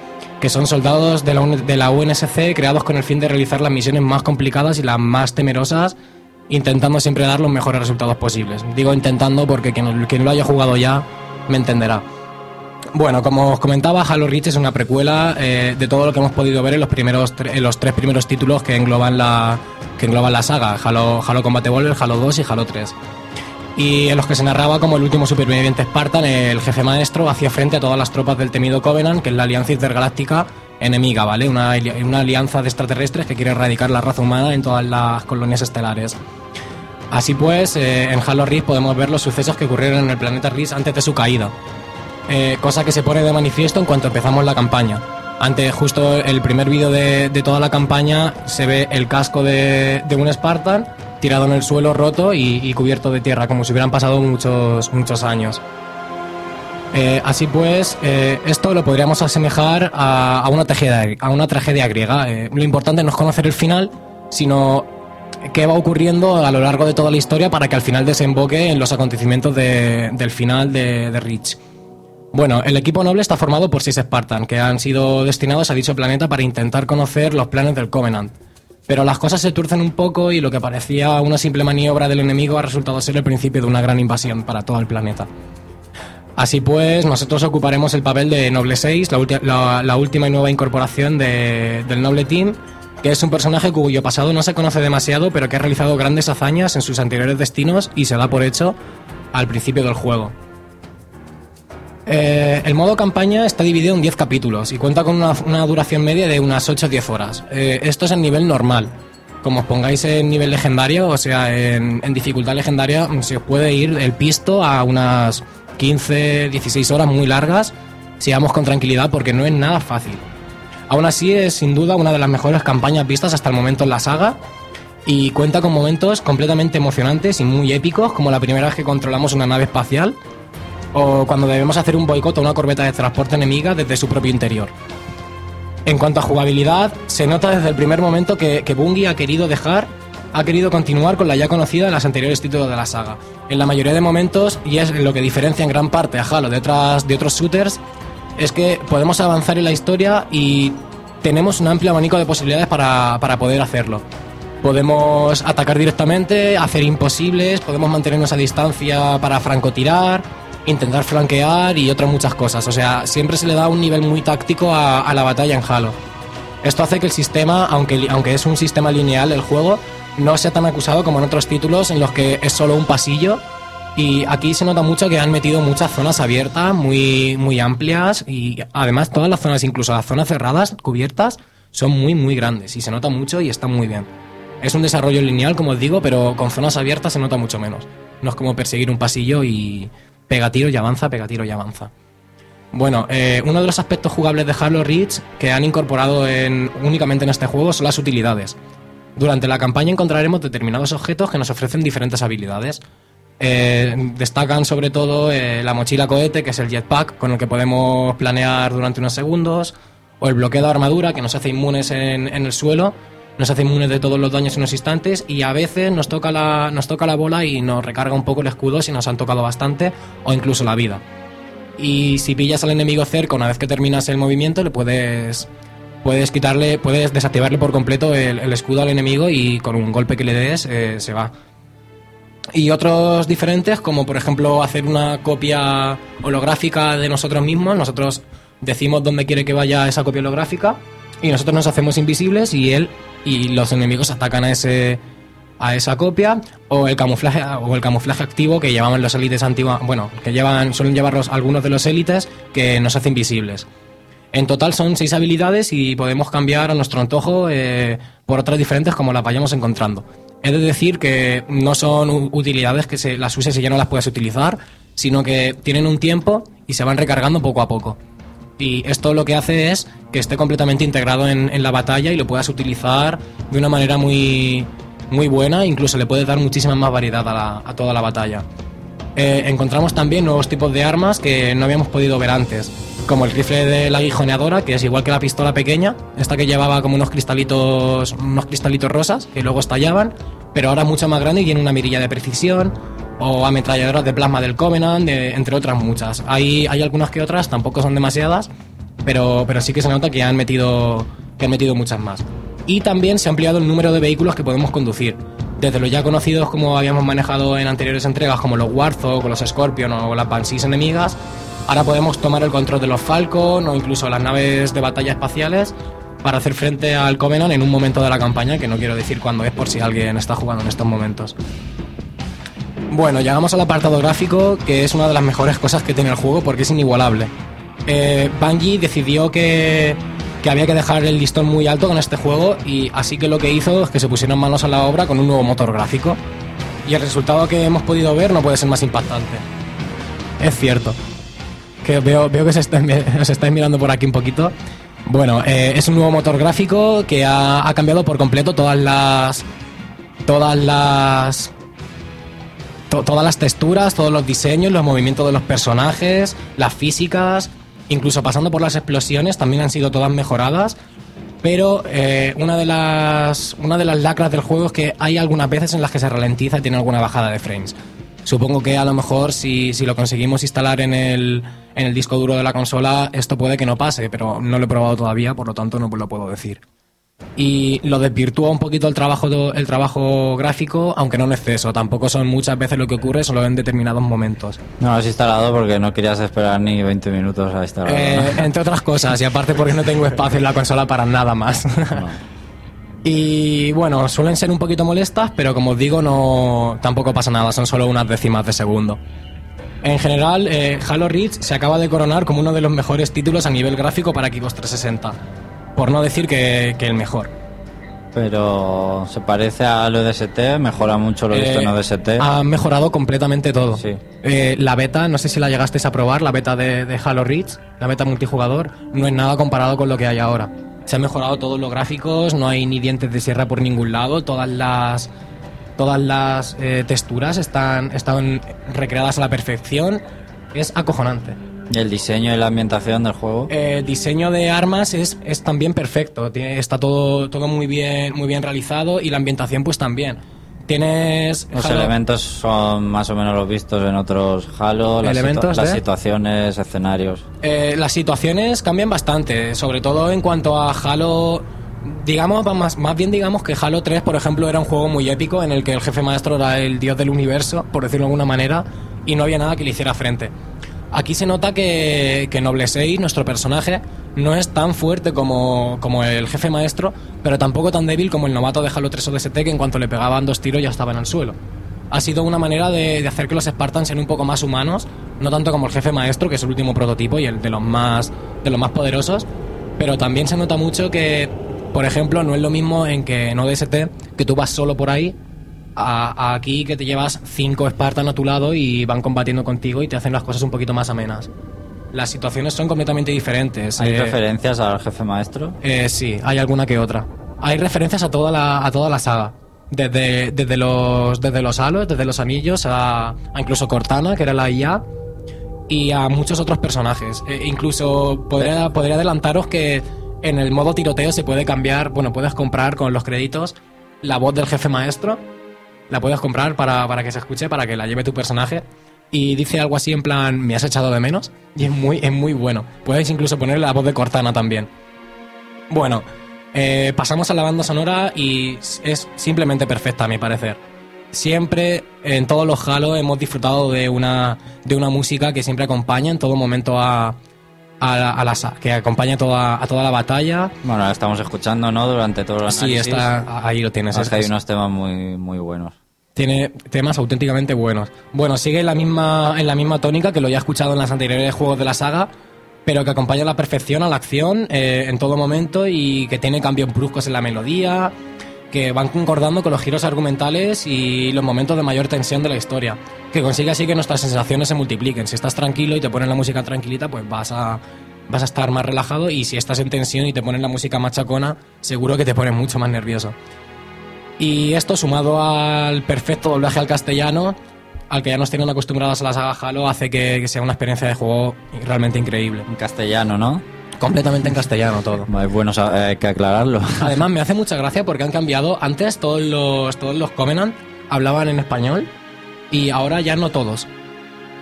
[SPEAKER 4] que son soldados de la, de la UNSC creados con el fin de realizar las misiones más complicadas y las más temerosas, intentando siempre dar los mejores resultados posibles. Digo intentando porque quien, quien lo haya jugado ya me entenderá. Bueno, como os comentaba, Halo Reach es una precuela eh, de todo lo que hemos podido ver en los primeros en los tres primeros títulos que engloban la que engloban la saga, Halo, Halo Combat Evolved, Halo 2 y Halo 3. Y en los que se narraba como el último superviviente Spartan, el jefe maestro, hacía frente a todas las tropas del temido Covenant, que es la alianza intergaláctica enemiga, ¿vale? Una, una alianza de extraterrestres que quiere erradicar la raza humana en todas las colonias estelares. Así pues, eh, en Halo Reach podemos ver los sucesos que ocurrieron en el planeta Reach antes de su caída. Eh, cosa que se pone de manifiesto en cuanto empezamos la campaña. Ante justo el primer vídeo de, de toda la campaña se ve el casco de, de un Spartan tirado en el suelo roto y, cubierto de tierra, como si hubieran pasado muchos, muchos años. Eh, así pues, eh, esto lo podríamos asemejar a, a una, tragedia, a una tragedia griega. Lo importante no es conocer el final, sino qué va ocurriendo a lo largo de toda la historia para que al final desemboque en los acontecimientos de- del final de, de Reach. Bueno, el equipo noble está formado por seis Spartan, que han sido destinados a dicho planeta para intentar conocer los planes del Covenant. Pero las cosas se tuercen un poco y lo que parecía una simple maniobra del enemigo ha resultado ser el principio de una gran invasión para todo el planeta. Así pues, nosotros ocuparemos el papel de Noble 6, la, última y nueva incorporación de- del Noble Team, que es un personaje cuyo pasado no se conoce demasiado, pero que ha realizado grandes hazañas en sus anteriores destinos y se da por hecho al principio del juego. Eh, el modo campaña está dividido en 10 capítulos y cuenta con una, duración media de unas 8-10 horas. Eh, esto es en nivel normal. Como os pongáis en nivel legendario, o sea, en, en dificultad legendaria, mm, se os puede ir el pisto a unas 15-16 horas muy largas si vamos con tranquilidad porque no es nada fácil. Aún así es sin duda una de las mejores campañas vistas hasta el momento en la saga y cuenta con momentos completamente emocionantes y muy épicos como la primera vez que controlamos una nave espacial o cuando debemos hacer un boicot a una corbeta de transporte enemiga desde su propio interior. En cuanto a jugabilidad, se nota desde el primer momento que, que Bungie ha querido dejar, ha querido continuar con la ya conocida en los anteriores títulos de la saga. En la mayoría de momentos, y es lo que diferencia en gran parte a Halo de, otras, de otros shooters, es que podemos avanzar en la historia y tenemos un amplio abanico de posibilidades para, para poder hacerlo. Podemos atacar directamente, hacer imposibles, podemos mantenernos a distancia para francotirar, intentar flanquear y otras muchas cosas. O sea, siempre se le da un nivel muy táctico a, la batalla en Halo. Esto hace que el sistema, aunque, aunque es un sistema lineal el juego, no sea tan acusado como en otros títulos en los que es solo un pasillo. Y aquí se nota mucho que han metido muchas zonas abiertas, muy, muy amplias y además todas las zonas, incluso las zonas cerradas, cubiertas, son muy, muy grandes y se nota mucho y está muy bien. Es un desarrollo lineal, como os digo, pero con zonas abiertas se nota mucho menos. No es como perseguir un pasillo y pega tiro y avanza, pega tiro y avanza. Bueno, eh, uno de los aspectos jugables de Halo Reach que han incorporado en- únicamente en este juego son las utilidades. Durante la campaña encontraremos determinados objetos que nos ofrecen diferentes habilidades. Eh, destacan sobre todo eh, la mochila cohete, que es el jetpack, con el que podemos planear durante unos segundos, o el bloqueo de armadura, que nos hace inmunes en, en el suelo, nos hace inmunes de todos los daños en unos instantes, y a veces nos toca, la, nos toca la bola y nos recarga un poco el escudo si nos han tocado bastante, o incluso la vida. Y si pillas al enemigo cerca una vez que terminas el movimiento, le puedes puedes quitarle, puedes desactivarle por completo el, escudo al enemigo y con un golpe que le des eh, se va. Y otros diferentes, como por ejemplo hacer una copia holográfica de nosotros mismos. Nosotros decimos dónde quiere que vaya esa copia holográfica y nosotros nos hacemos invisibles y él y los enemigos atacan a ese a esa copia o el camuflaje o el camuflaje activo que llevaban los élites antiguos, bueno, que llevan suelen llevarlos algunos de los élites que nos hace invisibles. En total son seis habilidades y podemos cambiar a nuestro antojo eh, por otras diferentes como las vayamos encontrando. He de decir que no son utilidades que se, las uses y ya no las puedes utilizar, sino que tienen un tiempo y se van recargando poco a poco. Y esto lo que hace es que esté completamente integrado en, en la batalla y lo puedas utilizar de una manera muy, muy buena, incluso le puedes dar muchísima más variedad a, la- a toda la batalla. Eh, encontramos también nuevos tipos de armas que no habíamos podido ver antes, como el rifle de la aguijoneadora, que es igual que la pistola pequeña, esta que llevaba como unos cristalitos, unos cristalitos rosas que luego estallaban, pero ahora mucho más grande y tiene una mirilla de precisión, o ametralladoras de plasma del Covenant, entre otras muchas. Hay, hay algunas que otras, tampoco son demasiadas, pero, pero sí que se nota que han metido que han metido muchas más. Y también se ha ampliado el número de vehículos que podemos conducir. Desde los ya conocidos como habíamos manejado en anteriores entregas, como los Warthog o los Scorpion o las Banshees enemigas, ahora podemos tomar el control de los Falcon o incluso las naves de batalla espaciales para hacer frente al Covenant en un momento de la campaña, que no quiero decir cuándo es por si alguien está jugando en estos momentos. Bueno, llegamos al apartado gráfico, que es una de las mejores cosas que tiene el juego porque es inigualable. Eh, Bungie decidió que, que había que dejar el listón muy alto con este juego y así que lo que hizo es que se pusieron manos a la obra con un nuevo motor gráfico. Y el resultado que hemos podido ver no puede ser más impactante. Es cierto. Que veo, veo que se está, os estáis mirando por aquí un poquito. Bueno, eh, es un nuevo motor gráfico que ha, ha cambiado por completo todas las. Todas las. To- todas las texturas, todos los diseños, los movimientos de los personajes, las físicas, incluso pasando por las explosiones, también han sido todas mejoradas. Pero eh, una, de las, una de las lacras del juego es que hay algunas veces en las que se ralentiza y tiene alguna bajada de frames. Supongo que a lo mejor si, si lo conseguimos instalar en el, en el disco duro de la consola, esto puede que no pase, pero no lo he probado todavía, por lo tanto no lo puedo decir. Y lo desvirtúa un poquito el trabajo, el trabajo gráfico, aunque no en exceso. Tampoco son muchas veces lo que ocurre, solo en determinados momentos.
[SPEAKER 1] No has instalado porque no querías esperar ni 20 minutos a instalarlo.
[SPEAKER 4] Eh, entre otras cosas, y aparte porque no tengo espacio en la consola para nada más.
[SPEAKER 1] No.
[SPEAKER 4] Y bueno, suelen ser un poquito molestas, pero como os digo, no tampoco pasa nada, son solo unas décimas de segundo. En general, eh, Halo Reach se acaba de coronar como uno de los mejores títulos a nivel gráfico para Xbox 360. Por no decir que, que el mejor.
[SPEAKER 1] Pero se parece al ODST, mejora mucho lo visto en
[SPEAKER 4] Eh,
[SPEAKER 1] ODST.
[SPEAKER 4] Ha mejorado completamente todo.
[SPEAKER 1] Sí.
[SPEAKER 4] Eh, la beta, no sé si la llegasteis a probar, la beta de, de Halo Reach, la beta multijugador, no es nada comparado con lo que hay ahora. Se han mejorado todos los gráficos, no hay ni dientes de sierra por ningún lado, todas las todas las eh, texturas están, están recreadas a la perfección. Es acojonante.
[SPEAKER 1] El diseño y la ambientación del juego.
[SPEAKER 4] Eh, El diseño de armas es, es también perfecto. Tiene- está todo, todo muy bien, muy bien realizado y la ambientación pues también. Tienes
[SPEAKER 1] Los
[SPEAKER 4] Halo-
[SPEAKER 1] elementos son más o menos los vistos en otros Halo, las,
[SPEAKER 4] ¿Elementos
[SPEAKER 1] las situaciones, escenarios.
[SPEAKER 4] Eh, las situaciones cambian bastante, sobre todo en cuanto a Halo. Digamos, va más, más bien digamos que Halo 3, por ejemplo, era un juego muy épico en el que el jefe maestro era el dios del universo, por decirlo de alguna manera, y no había nada que le hiciera frente. Aquí se nota que, que Noble 6, nuestro personaje, no es tan fuerte como, como el jefe maestro, pero tampoco tan débil como el novato de Halo 3 ODST, que en cuanto le pegaban dos tiros ya estaba en el suelo. Ha sido una manera de, hacer que los Spartans sean un poco más humanos, no tanto como el jefe maestro, que es el último prototipo y el de los más, de los más poderosos, pero también se nota mucho que Por ejemplo, no es lo mismo en que en ODST, que tú vas solo por ahí, a, a aquí que te llevas cinco Spartan a tu lado y van combatiendo contigo y te hacen las cosas un poquito más amenas. Las situaciones son completamente diferentes.
[SPEAKER 1] ¿Hay
[SPEAKER 4] eh,
[SPEAKER 1] referencias al jefe maestro?
[SPEAKER 4] eh, sí, hay alguna que otra. Hay referencias a toda la, a toda la saga. Desde, desde, los, desde los halos, desde los anillos, a, a incluso Cortana, que era la IA, y a muchos otros personajes. Eh, incluso podría, podría adelantaros que en el modo tiroteo se puede cambiar, bueno, puedes comprar con los créditos la voz del jefe maestro, la puedes comprar para, para que se escuche, para que la lleve tu personaje. Y dice algo así en plan, me has echado de menos. Y es muy, es muy bueno. Puedes incluso poner la voz de Cortana también. Bueno, eh, pasamos a la banda sonora y es simplemente perfecta a mi parecer. Siempre, en todos los Halo, hemos disfrutado de una, de una música que siempre acompaña en todo momento a, a, la- a la que acompaña toda, a toda la batalla.
[SPEAKER 1] Bueno, la estamos escuchando, ¿no? Durante todo el
[SPEAKER 4] Sí,
[SPEAKER 1] análisis.
[SPEAKER 4] está, ahí lo tienes.
[SPEAKER 1] Es que hay unos temas muy, muy buenos.
[SPEAKER 4] tiene temas auténticamente buenos. Bueno, sigue en la misma, en la misma tónica que lo ya he escuchado en los anteriores juegos de la saga, pero que acompaña a la perfección a la acción eh, en todo momento y que tiene cambios bruscos en la melodía, que van concordando con los giros argumentales y los momentos de mayor tensión de la historia, que consigue así que nuestras sensaciones se multipliquen. Si estás tranquilo y te ponen la música tranquilita, pues vas a, vas a estar más relajado y si estás en tensión y te ponen la música machacona, seguro que te pones mucho más nervioso. Y esto sumado al perfecto doblaje al castellano, al que ya nos tienen acostumbrados a la saga Halo, hace que, que sea una experiencia de juego realmente increíble.
[SPEAKER 1] En castellano, ¿no?
[SPEAKER 4] Completamente en castellano todo.
[SPEAKER 1] Es bueno hay que aclararlo.
[SPEAKER 4] Además me hace mucha gracia porque han cambiado, antes todos los, todos los Covenant hablaban en español y ahora ya no todos.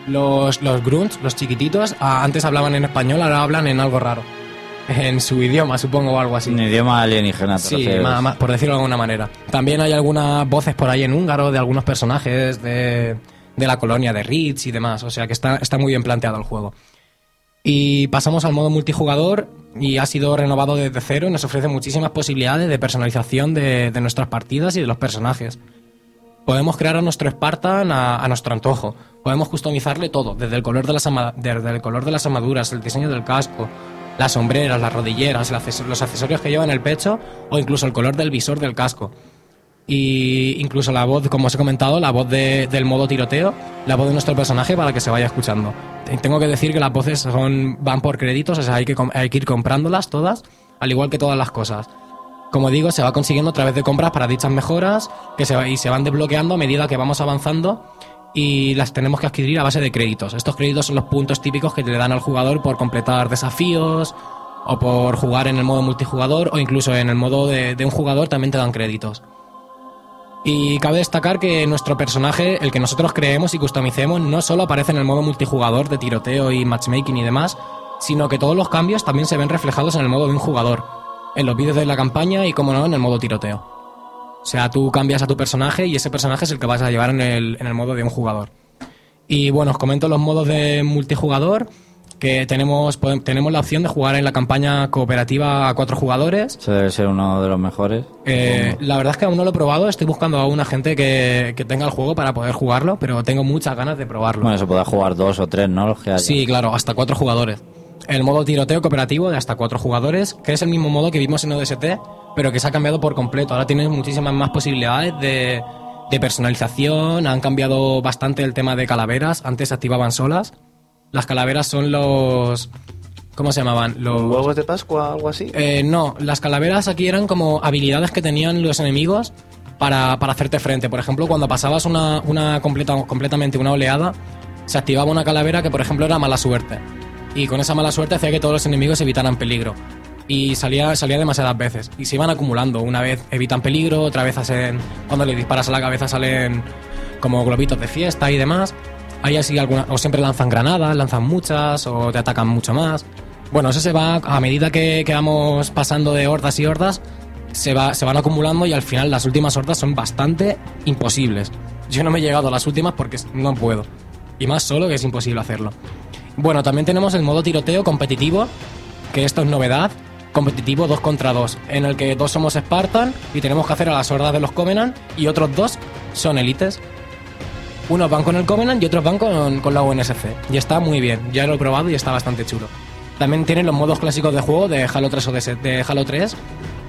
[SPEAKER 4] Los, los grunts, los chiquititos, antes hablaban en español, ahora hablan en algo raro. En su idioma, supongo, o algo así.
[SPEAKER 1] Un idioma alienígena,
[SPEAKER 4] Sí, por decirlo de alguna manera. También hay algunas voces por ahí en húngaro de algunos personajes de, de la colonia de Ritz y demás. O sea que está, está muy bien planteado el juego. Y pasamos al modo multijugador y ha sido renovado desde cero y nos ofrece muchísimas posibilidades de personalización de, nuestras partidas y de los personajes. Podemos crear a nuestro Spartan a, nuestro antojo. Podemos customizarle todo, desde el, color de las desde el color de las armaduras, el diseño del casco, las sombreras, las rodilleras, los accesorios que lleva en el pecho o incluso el color del visor del casco. Y incluso la voz, como os he comentado, la voz de- del modo tiroteo, la voz de nuestro personaje para que se vaya escuchando. Te- Tengo que decir que las voces son, van por créditos, o sea, hay que, hay que ir comprándolas todas, al igual que todas las cosas. Como digo, se va consiguiendo a través de compras para dichas mejoras que se, y se van desbloqueando a medida que vamos avanzando y las tenemos que adquirir a base de créditos. Estos créditos son los puntos típicos que le dan al jugador por completar desafíos o por jugar en el modo multijugador o incluso en el modo de un jugador también te dan créditos. Y cabe destacar que nuestro personaje, el que nosotros creemos y customicemos, no solo aparece en el modo multijugador de tiroteo y matchmaking y demás, sino que todos los cambios también se ven reflejados en el modo de un jugador, en los vídeos de la campaña y, como no, en el modo tiroteo. O sea, tú cambias a tu personaje y ese personaje es el que vas a llevar en el, en el modo de un jugador. Y bueno, os comento los modos de multijugador, que tenemos, tenemos la opción de jugar en la campaña cooperativa a cuatro jugadores,
[SPEAKER 1] Ese debe ser uno de los mejores.
[SPEAKER 4] eh, la verdad es que aún no lo he probado, estoy buscando a una gente que, que tenga el juego para poder jugarlo, pero tengo muchas ganas de probarlo.
[SPEAKER 1] Bueno, se puede jugar dos o tres, ¿no? Los que
[SPEAKER 4] sí, claro, hasta cuatro jugadores. El modo tiroteo cooperativo de hasta cuatro jugadores, que es el mismo modo que vimos en ODST, pero que se ha cambiado por completo. Ahora tienes muchísimas más posibilidades de, de personalización, han cambiado bastante el tema de calaveras, antes se activaban solas. Las calaveras son los... ¿Cómo se llamaban? Los
[SPEAKER 2] ¿Huevos de Pascua algo así?
[SPEAKER 4] eh, no, las calaveras aquí eran como habilidades que tenían los enemigos para, para hacerte frente. Por ejemplo, cuando pasabas una, una completa, completamente una oleada, se activaba una calavera que, por ejemplo, era mala suerte. Y con esa mala suerte hacía que todos los enemigos evitaran peligro. Y salía, salía demasiadas veces. Y se iban acumulando. Una vez evitan peligro, otra vez hacen. Cuando le disparas a la cabeza salen como globitos de fiesta y demás. Hay así alguna, o siempre lanzan granadas, lanzan muchas, o te atacan mucho más. Bueno, eso se va, a medida que, vamos pasando de hordas y hordas, se, va, se van acumulando y al final las últimas hordas son bastante imposibles. Yo no me he llegado a las últimas porque no puedo. Y más solo que es imposible hacerlo. Bueno, también tenemos el modo tiroteo competitivo, que esto es novedad. Competitivo 2 contra 2, en el que dos somos Spartan y tenemos que hacer a las hordas de los Covenant y otros dos son élites. Unos van con el Covenant y otros van con, con la UNSC. Y está muy bien, ya lo he probado y está bastante chulo. También tienen los modos clásicos de juego de Halo 3 o de, Halo 3,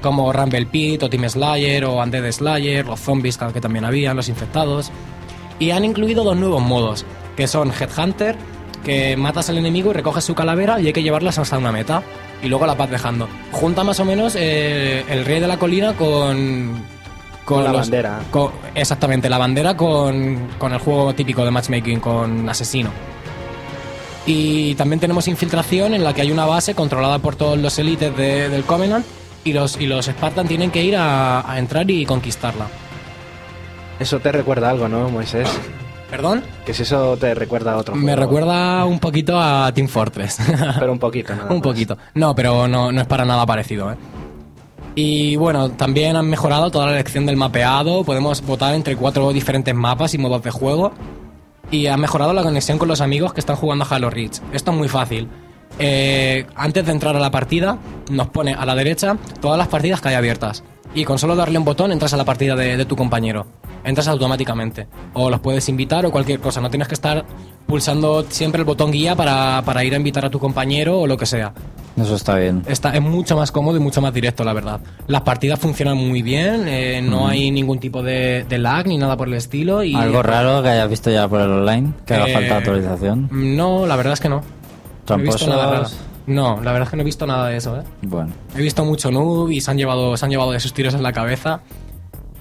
[SPEAKER 4] como Rumble Pit o Team Slayer o Undead Slayer, los zombies que también había, los infectados. Y han incluido dos nuevos modos, que son Headhunter, que matas al enemigo y recoges su calavera y hay que llevarlas hasta una meta. Y luego la vas dejando. Junta más o menos eh, el rey de la colina con...
[SPEAKER 2] Con la bandera.
[SPEAKER 4] con- exactamente, la bandera con, con el juego típico de matchmaking, con asesino. Y también tenemos infiltración en la que hay una base controlada por todos los élites de- del Covenant y los, y los Spartan tienen que ir a, a entrar y conquistarla.
[SPEAKER 2] Eso te recuerda algo, ¿no, Moisés?
[SPEAKER 4] ¿Perdón?
[SPEAKER 2] Que si eso te recuerda a otro
[SPEAKER 4] Me recuerda un poquito a Team Fortress.
[SPEAKER 2] Pero un poquito, nada
[SPEAKER 4] un
[SPEAKER 2] más.
[SPEAKER 4] poquito. No, pero no, no es para nada parecido, ¿eh? Y bueno, también han mejorado toda la elección del mapeado. Podemos votar entre cuatro diferentes mapas y modos de juego. Y han mejorado la conexión con los amigos que están jugando a Halo Reach. Esto es muy fácil. Eh, antes de entrar a la partida, nos pone a la derecha todas las partidas que hay abiertas. Y con solo darle un botón entras a la partida de, de tu compañero. Entras automáticamente. O los puedes invitar o cualquier cosa. No tienes que estar pulsando siempre el botón guía para, para ir a invitar a tu compañero o lo que sea.
[SPEAKER 1] Eso está bien.
[SPEAKER 4] Está, es mucho más cómodo y mucho más directo, la verdad. Las partidas funcionan muy bien, eh, no hay ningún tipo de, de lag ni nada por el estilo. Y,
[SPEAKER 1] Algo raro que hayas visto ya por el online, que haga
[SPEAKER 4] Eh,
[SPEAKER 1] falta actualización.
[SPEAKER 4] No, la verdad es que no. No he visto nada raro. No, la verdad es que no he visto nada de eso, ¿eh?
[SPEAKER 1] Bueno,
[SPEAKER 4] He visto mucho noob y se han llevado, se han llevado de sus tiros en la cabeza.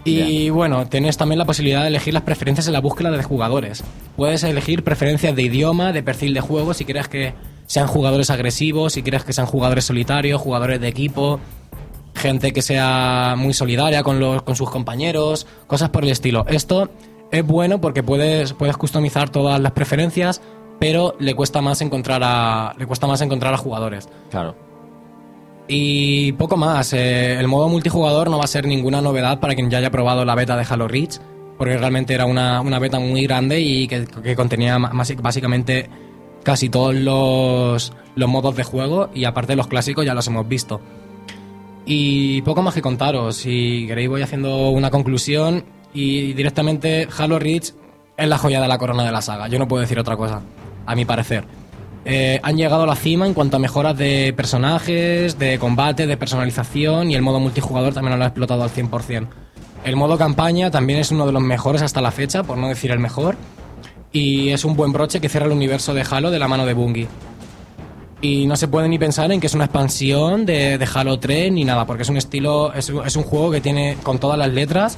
[SPEAKER 4] Y bueno, tienes también la posibilidad de elegir las preferencias en la búsqueda de jugadores. Puedes elegir preferencias de idioma, de perfil de juego, si quieres que sean jugadores agresivos, si quieres que sean jugadores solitarios, jugadores de equipo, gente que sea muy solidaria con, los, con sus compañeros, cosas por el estilo. Esto es bueno porque puedes, puedes customizar todas las preferencias, pero le cuesta más encontrar a, le cuesta más encontrar a jugadores.
[SPEAKER 1] claro.
[SPEAKER 4] Y poco más. eh, el modo multijugador no va a ser ninguna novedad para quien ya haya probado la beta de Halo Reach, porque realmente era una, una beta muy grande y que, que contenía básicamente casi todos los, los modos de juego y aparte los clásicos ya los hemos visto. Y poco más que contaros. Si queréis voy haciendo una conclusión y directamente Halo Reach es la joya de la corona de la saga. Yo no puedo decir otra cosa, a mi parecer. Eh, han llegado a la cima en cuanto a mejoras de personajes, de combate, de personalización y el modo multijugador también lo ha explotado al 100%. El modo campaña también es uno de los mejores hasta la fecha, por no decir el mejor. Y es un buen broche que cierra el universo de Halo de la mano de Bungie. Y no se puede ni pensar en que es una expansión de, Halo 3 ni nada, porque es un estilo, es, es un juego que tiene con todas las letras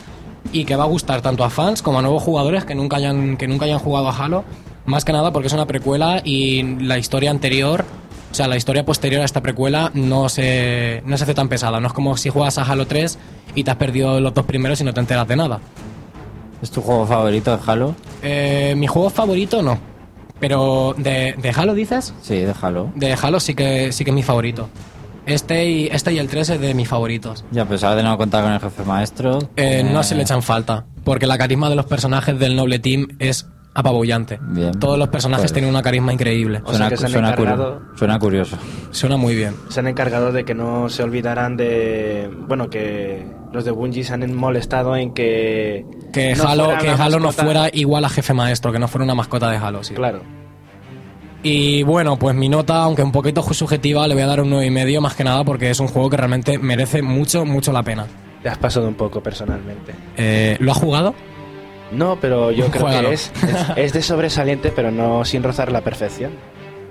[SPEAKER 4] y que va a gustar tanto a fans como a nuevos jugadores que nunca hayan, que nunca hayan jugado a Halo. Más que nada porque es una precuela y la historia anterior, o sea, la historia posterior a esta precuela no se, no se hace tan pesada. No es como si juegas a Halo 3 y te has perdido los dos primeros y no te enteras de nada.
[SPEAKER 1] ¿Es tu juego favorito de Halo?
[SPEAKER 4] Eh, mi juego favorito no. Pero de, de Halo dices?
[SPEAKER 1] Sí, de Halo.
[SPEAKER 4] De Halo sí que sí que es mi favorito. Este y, este y el 3 es de mis favoritos.
[SPEAKER 1] Ya, a pesar de no contar con el jefe maestro.
[SPEAKER 4] Eh, no se le echan falta, porque la carisma de los personajes del Noble Team es apabullante.
[SPEAKER 1] Bien.
[SPEAKER 4] Todos los personajes
[SPEAKER 1] Pues-
[SPEAKER 4] tienen una carisma increíble.
[SPEAKER 2] O sea
[SPEAKER 1] Suena,
[SPEAKER 2] que se han
[SPEAKER 1] suena curi-
[SPEAKER 2] encargado-
[SPEAKER 1] suena curioso.
[SPEAKER 4] Suena muy bien.
[SPEAKER 2] Se han encargado de que no se olvidaran de. Bueno, que los de Bungie se han molestado en que.
[SPEAKER 4] Que
[SPEAKER 2] no
[SPEAKER 4] Halo, que Halo no fuera igual a jefe maestro, que no fuera una mascota de Halo, sí.
[SPEAKER 2] Claro.
[SPEAKER 4] Y bueno, pues mi nota, aunque un poquito subjetiva, le voy a dar un 9,5 más que nada porque es un juego que realmente merece mucho, mucho la pena.
[SPEAKER 2] Te has pasado un poco personalmente.
[SPEAKER 4] Eh, ¿Lo has jugado?
[SPEAKER 2] No, pero yo creo que es, es, es de sobresaliente, pero no sin rozar la perfección.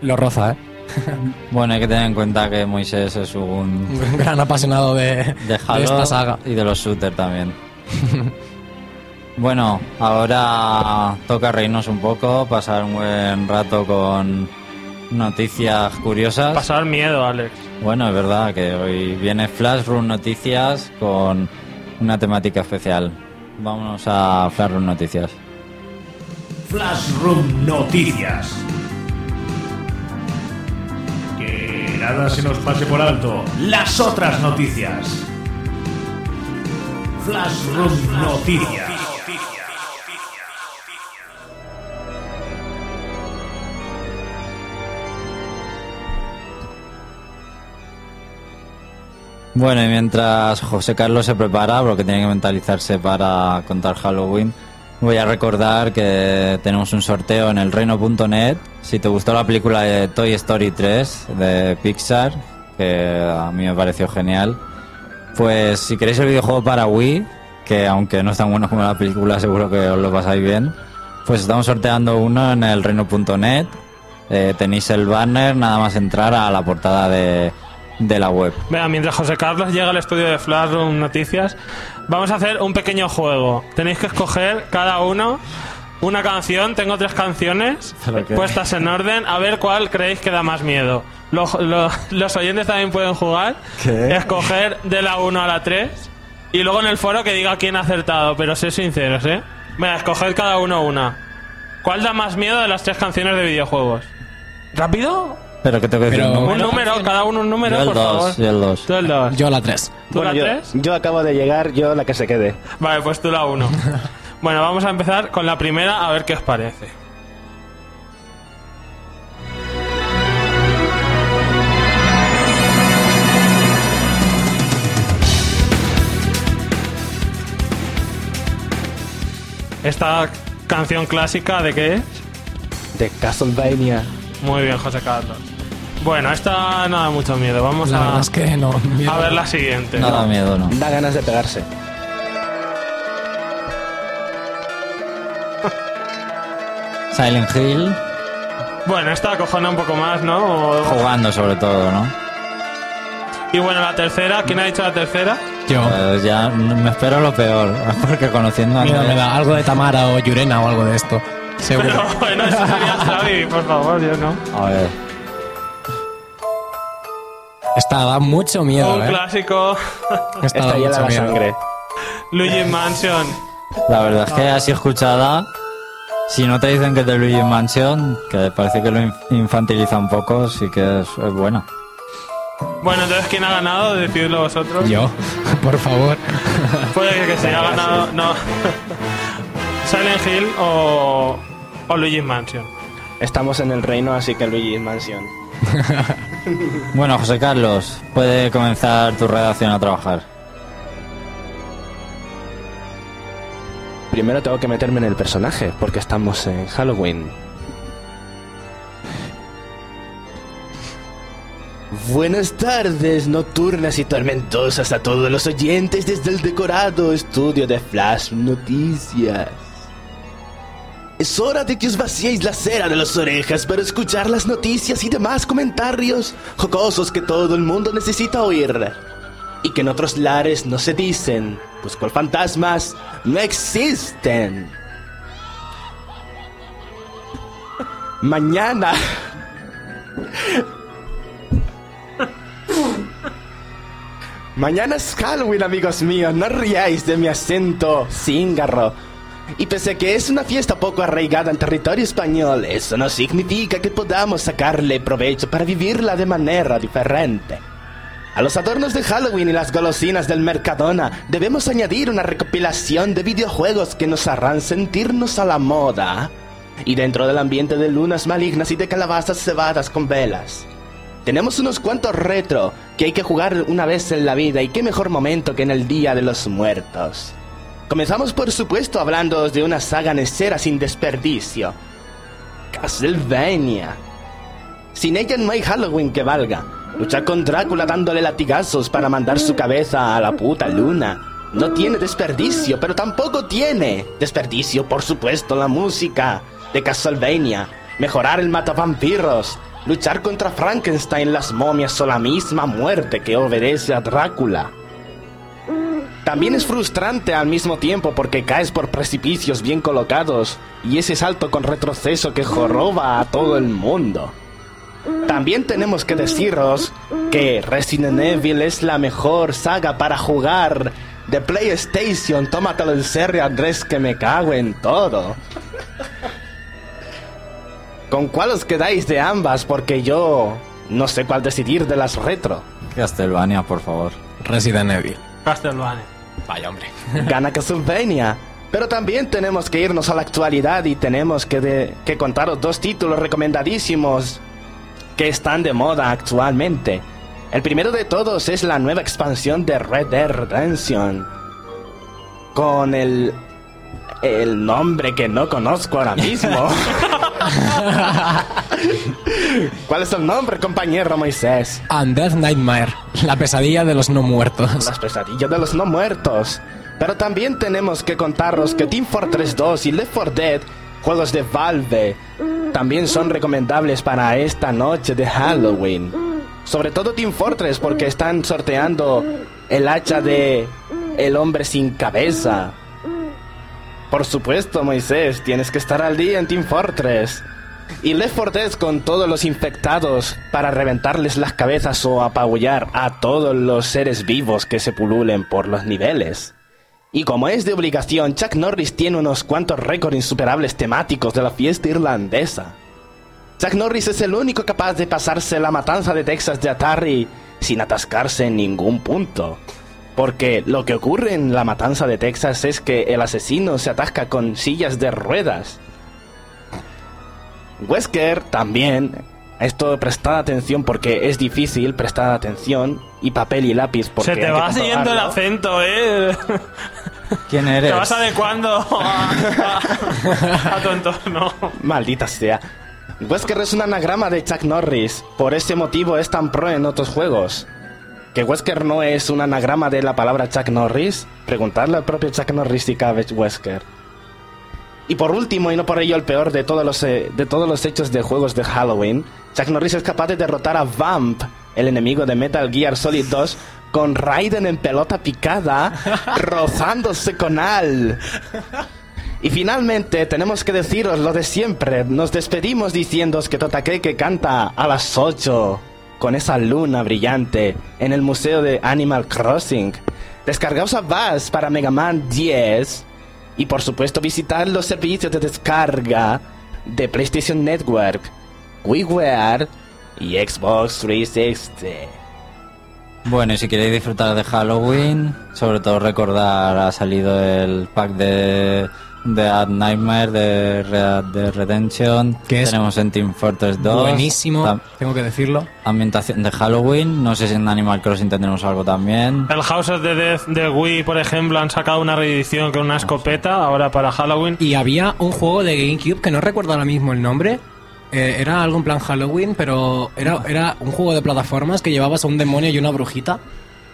[SPEAKER 4] Lo roza, ¿eh?
[SPEAKER 1] Bueno, hay que tener en cuenta que Moisés es un
[SPEAKER 4] Un gran apasionado de,
[SPEAKER 1] de Halo
[SPEAKER 4] de esta saga.
[SPEAKER 1] y de los shooters también. bueno, ahora toca reírnos un poco, pasar un buen rato con noticias curiosas.
[SPEAKER 5] Pasar miedo, Alex.
[SPEAKER 1] Bueno, es verdad que hoy viene Flashroom Noticias con una temática especial. Vámonos a Flashroom Noticias.
[SPEAKER 3] Flashroom Noticias. Que nada se nos pase por alto. Las otras noticias. Flashroom Noticias.
[SPEAKER 1] Bueno, y mientras José Carlos se prepara, porque tiene que mentalizarse para contar Halloween, voy a recordar que tenemos un sorteo en elreino.net. Si te gustó la película de Toy Story 3 de Pixar, que a mí me pareció genial, Pues si queréis el videojuego para Wii, que aunque no es tan bueno como la película, seguro que os lo pasáis bien, pues estamos sorteando uno en el reino.net. Eh, tenéis el banner, nada más entrar a la portada de, de la web.
[SPEAKER 5] Vea, mientras José Carlos llega al estudio de Flashroom Noticias, vamos a hacer un pequeño juego. Tenéis que escoger cada uno una canción. Tengo tres canciones puestas en orden. A ver cuál creéis que da más miedo. Lo- lo- los oyentes también pueden jugar.
[SPEAKER 1] ¿Qué?
[SPEAKER 5] Escoger de la 1 a la 3. Y luego en el foro que diga quién ha acertado. Pero sé sinceros, ¿eh? Venga, escoged cada uno una. ¿Cuál da más miedo de las tres canciones de videojuegos? ¿Rápido?
[SPEAKER 1] Pero que tengo que decir
[SPEAKER 4] Pero-
[SPEAKER 1] un
[SPEAKER 5] Un
[SPEAKER 1] número.
[SPEAKER 5] número, cada uno un número,
[SPEAKER 1] Yo el
[SPEAKER 5] por
[SPEAKER 1] dos,
[SPEAKER 5] favor.
[SPEAKER 1] yo el dos.
[SPEAKER 5] Tú el 2.
[SPEAKER 4] Yo la 3.
[SPEAKER 5] ¿Tú
[SPEAKER 2] Bueno,
[SPEAKER 5] la
[SPEAKER 2] yo,
[SPEAKER 5] 3?
[SPEAKER 2] yo acabo de llegar, yo la que se quede.
[SPEAKER 5] Vale, pues tú la 1. bueno, vamos a empezar con la primera a ver qué os parece. Esta canción clásica de qué es?
[SPEAKER 2] De Castlevania.
[SPEAKER 5] Muy bien, José Carlos. Bueno, esta no da mucho miedo. Vamos
[SPEAKER 4] La
[SPEAKER 5] a,
[SPEAKER 4] verdad es que no.
[SPEAKER 5] a ver la siguiente.
[SPEAKER 1] No da miedo, no.
[SPEAKER 2] Da ganas de pegarse.
[SPEAKER 1] Silent Hill,
[SPEAKER 5] Bueno, esta acojona un poco más, ¿no? O-
[SPEAKER 1] jugando sobre todo, ¿no?
[SPEAKER 5] Y bueno, la tercera, ¿quién ha dicho la tercera?
[SPEAKER 4] Yo.
[SPEAKER 1] Pues ya n- me espero lo peor, porque conociendo a Andrés-
[SPEAKER 4] me da algo de Tamara o Yurena o algo de esto. Seguro.
[SPEAKER 5] Pero bueno, eso sería Xavi, por favor, yo no.
[SPEAKER 1] A ver,
[SPEAKER 4] Esta da mucho miedo,
[SPEAKER 5] Un
[SPEAKER 4] ¿eh?
[SPEAKER 5] clásico,
[SPEAKER 4] Esta da
[SPEAKER 2] Esta hiela
[SPEAKER 4] mucho
[SPEAKER 2] la
[SPEAKER 4] miedo.
[SPEAKER 2] sangre.
[SPEAKER 5] Luigi Mansion.
[SPEAKER 1] la verdad es que así escuchada, si no te dicen que es de Luigi Mansion, que parece que lo inf- infantiliza un poco, sí que es, es bueno.
[SPEAKER 5] Bueno, entonces, ¿quién ha ganado? Decidlo vosotros.
[SPEAKER 4] Yo, por favor.
[SPEAKER 5] Puede que se haya ganado, no. Silent Hill o, o Luigi Mansion.
[SPEAKER 2] Estamos en el reino, así que Luigi Mansion.
[SPEAKER 1] Bueno, José Carlos, puede comenzar tu redacción a trabajar.
[SPEAKER 2] Primero tengo que meterme en el personaje, porque estamos en Halloween. Buenas tardes, nocturnas y tormentosas a todos los oyentes desde el decorado estudio de Flash Noticias. Es hora de que os vaciéis la cera de las orejas para escuchar las noticias y demás comentarios jocosos que todo el mundo necesita oír y que en otros lares no se dicen, pues con fantasmas no existen. Mañana. Mañana es Halloween, amigos míos. No riáis de mi acento cíngarro. Y pese a que es una fiesta poco arraigada en territorio español, eso no significa que podamos sacarle provecho para vivirla de manera diferente. A los adornos de Halloween y las golosinas del Mercadona debemos añadir una recopilación de videojuegos que nos harán sentirnos a la moda. Y dentro del ambiente de lunas malignas y de calabazas cebadas con velas. Tenemos unos cuantos retro que hay que jugar una vez en la vida y qué mejor momento que en el Día de los Muertos. Comenzamos por supuesto hablando de una saga necera sin desperdicio. Castlevania. Sin ella no hay Halloween que valga. Luchar con Drácula dándole latigazos para mandar su cabeza a la puta luna. No tiene desperdicio, pero tampoco tiene desperdicio, por supuesto, la música de Castlevania. Mejorar el matavampiros. Luchar contra Frankenstein, las momias o la misma muerte que obedece a Drácula. También es frustrante al mismo tiempo porque caes por precipicios bien colocados y ese salto con retroceso que joroba a todo el mundo. También tenemos que deciros que Resident Evil es la mejor saga para jugar de PlayStation. Tómatelo en serio, Andrés, que me cago en todo. ¿Con cuál os quedáis de ambas? Porque yo no sé cuál decidir de las retro.
[SPEAKER 1] Castlevania, por favor.
[SPEAKER 4] Resident Evil.
[SPEAKER 5] Castlevania.
[SPEAKER 4] Vaya, hombre.
[SPEAKER 2] Gana Castlevania. Pero también tenemos que irnos a la actualidad y tenemos que, de- que contaros dos títulos recomendadísimos que están de moda actualmente. El primero de todos es la nueva expansión de Red Dead Redemption. Con el... el nombre que no conozco ahora mismo. ¿Cuál es el nombre, compañero Moisés?
[SPEAKER 4] Undead Nightmare, la pesadilla de los no muertos.
[SPEAKER 2] Las pesadillas de los no muertos. Pero también tenemos que contaros que Team Fortress 2 y Left 4 Dead, juegos de Valve, también son recomendables para esta noche de Halloween. Sobre todo Team Fortress porque están sorteando el hacha de el hombre sin cabeza. Por supuesto, Moisés, tienes que estar al día en Team Fortress. Y Left 4 Dead con todos los infectados para reventarles las cabezas o apabullar a todos los seres vivos que se pululen por los niveles. Y como es de obligación, Chuck Norris tiene unos cuantos récords insuperables temáticos de la fiesta irlandesa. Chuck Norris es el único capaz de pasarse la matanza de Texas de Atari sin atascarse en ningún punto. Porque lo que ocurre en la matanza de Texas es que el asesino se atasca con sillas de ruedas. Wesker también. Esto prestad atención porque es difícil, prestad atención. Y papel y lápiz porque
[SPEAKER 5] Se te va siguiendo el acento, ¿eh?
[SPEAKER 1] ¿Quién eres?
[SPEAKER 5] Te vas adecuando a, a- a tu entorno.
[SPEAKER 2] Maldita sea. Wesker es un anagrama de Chuck Norris. Por ese motivo es tan pro en otros juegos. ¿Que Wesker no es un anagrama de la palabra Chuck Norris? Preguntarle al propio Chuck Norris si cabe Wesker. Y por último, y no por ello el peor de todos los, eh, de todos los hechos de juegos de Halloween, Chuck Norris es capaz de derrotar a Vamp, el enemigo de Metal Gear Solid 2, con Raiden en pelota picada, rozándose con Al. Y finalmente tenemos que deciros lo de siempre. Nos despedimos diciéndos que Totakeke canta a las 8 con esa luna brillante en el museo de Animal Crossing. Descargaos a Bass para Mega Man 10 y por supuesto visitar los servicios de descarga de PlayStation Network, WiiWare y Xbox 360.
[SPEAKER 1] Bueno, y si queréis disfrutar de Halloween, sobre todo recordar, ha salido el pack de, de Ad Nightmare, de Red Dead Redemption.
[SPEAKER 4] Que
[SPEAKER 1] Tenemos en Team Fortress 2.
[SPEAKER 4] Buenísimo, tengo que decirlo.
[SPEAKER 1] Ambientación de Halloween. No sé si en Animal Crossing tendremos algo también.
[SPEAKER 5] El House of the Death de Wii, por ejemplo, han sacado una reedición con una escopeta ahora para Halloween.
[SPEAKER 4] Y había un juego de GameCube que no recuerdo ahora mismo el nombre. Eh, era algo en plan Halloween, pero era, era un juego de plataformas que llevabas a un demonio y una brujita.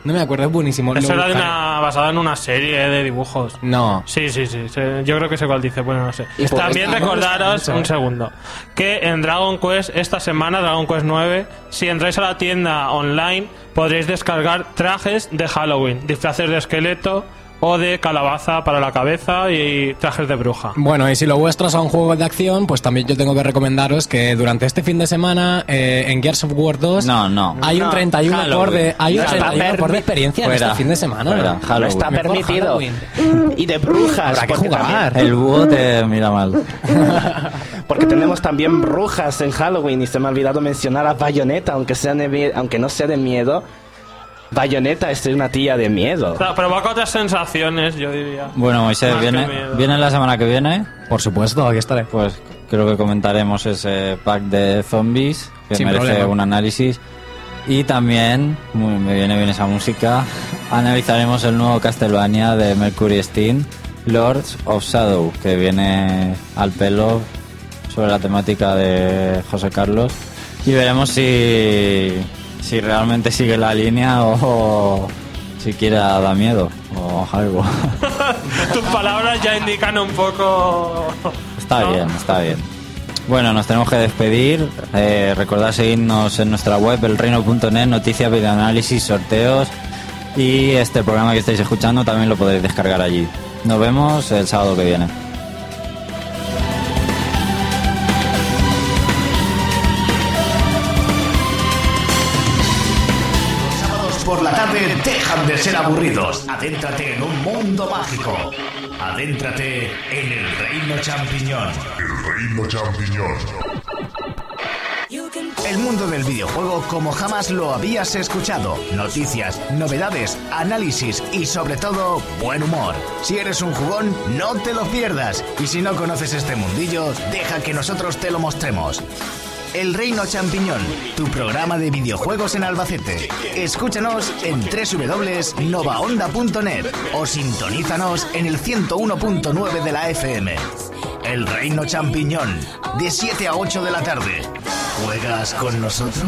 [SPEAKER 4] No me acuerdo, es buenísimo.
[SPEAKER 5] Eso era de una, basada en una serie de dibujos.
[SPEAKER 4] No.
[SPEAKER 5] Sí, sí, sí. Yo creo que sé cuál dice. Bueno, no sé.
[SPEAKER 2] Y
[SPEAKER 5] También recordaros, un segundo, que en Dragon Quest, esta semana, Dragon Quest 9, si entráis a la tienda online, podréis descargar trajes de Halloween, disfraces de esqueleto o de calabaza para la cabeza y trajes de bruja.
[SPEAKER 4] Bueno, y si lo vuestro son juegos de acción, pues también yo tengo que recomendaros que durante este fin de semana eh, en Gears of War 2
[SPEAKER 1] No, no.
[SPEAKER 4] hay un
[SPEAKER 2] No,
[SPEAKER 4] 31 por
[SPEAKER 1] Halloween.
[SPEAKER 4] de, hay un
[SPEAKER 2] No está
[SPEAKER 4] 31 por de experiencia en
[SPEAKER 1] Fuera.
[SPEAKER 4] este fin de semana.
[SPEAKER 1] Fuera. Halloween.
[SPEAKER 2] está
[SPEAKER 4] Mejor
[SPEAKER 2] permitido.
[SPEAKER 4] Halloween.
[SPEAKER 2] Y de brujas.
[SPEAKER 4] Habrá que jugar.
[SPEAKER 2] también-
[SPEAKER 1] El búho te mira mal.
[SPEAKER 2] Porque tenemos también brujas en Halloween y se me ha olvidado mencionar a Bayonetta, aunque, sea aunque no sea de miedo. Bayonetta es una tía de miedo.
[SPEAKER 5] O sea, provoca otras sensaciones, yo diría.
[SPEAKER 1] Bueno, Moisés, viene, viene la semana que viene.
[SPEAKER 4] Por supuesto, aquí estaré.
[SPEAKER 1] Pues creo que comentaremos ese pack de zombies que
[SPEAKER 4] Sin
[SPEAKER 1] merece
[SPEAKER 4] problema.
[SPEAKER 1] un análisis. Y también, muy- me viene bien esa música, analizaremos el nuevo Castlevania de Mercury Steam, Lords of Shadow, que viene al pelo sobre la temática de José Carlos. Y veremos si, si realmente sigue la línea o, siquiera da miedo o algo.
[SPEAKER 5] Tus palabras ya indican un poco...
[SPEAKER 1] Está
[SPEAKER 5] ¿no?
[SPEAKER 1] bien, está bien. Bueno, nos tenemos que despedir. Eh, recordad seguirnos en nuestra web, elreino.net, noticias, videoanálisis, sorteos. Y este programa que estáis escuchando también lo podréis descargar allí. Nos vemos el sábado que viene.
[SPEAKER 3] Por la tarde dejan de ser aburridos. Adéntrate en un mundo mágico. Adéntrate en el reino champiñón.
[SPEAKER 7] El reino champiñón.
[SPEAKER 3] El mundo del videojuego como jamás lo habías escuchado. Noticias, novedades, análisis y sobre todo buen humor. Si eres un jugón, no te lo pierdas. Y si no conoces este mundillo, deja que nosotros te lo mostremos. El Reino Champiñón, tu programa de videojuegos en Albacete. Escúchanos en www.novaonda.net o sintonízanos en el 101.9 de la FM. El Reino Champiñón, de 7 a 8 de la tarde. ¿Juegas con nosotros?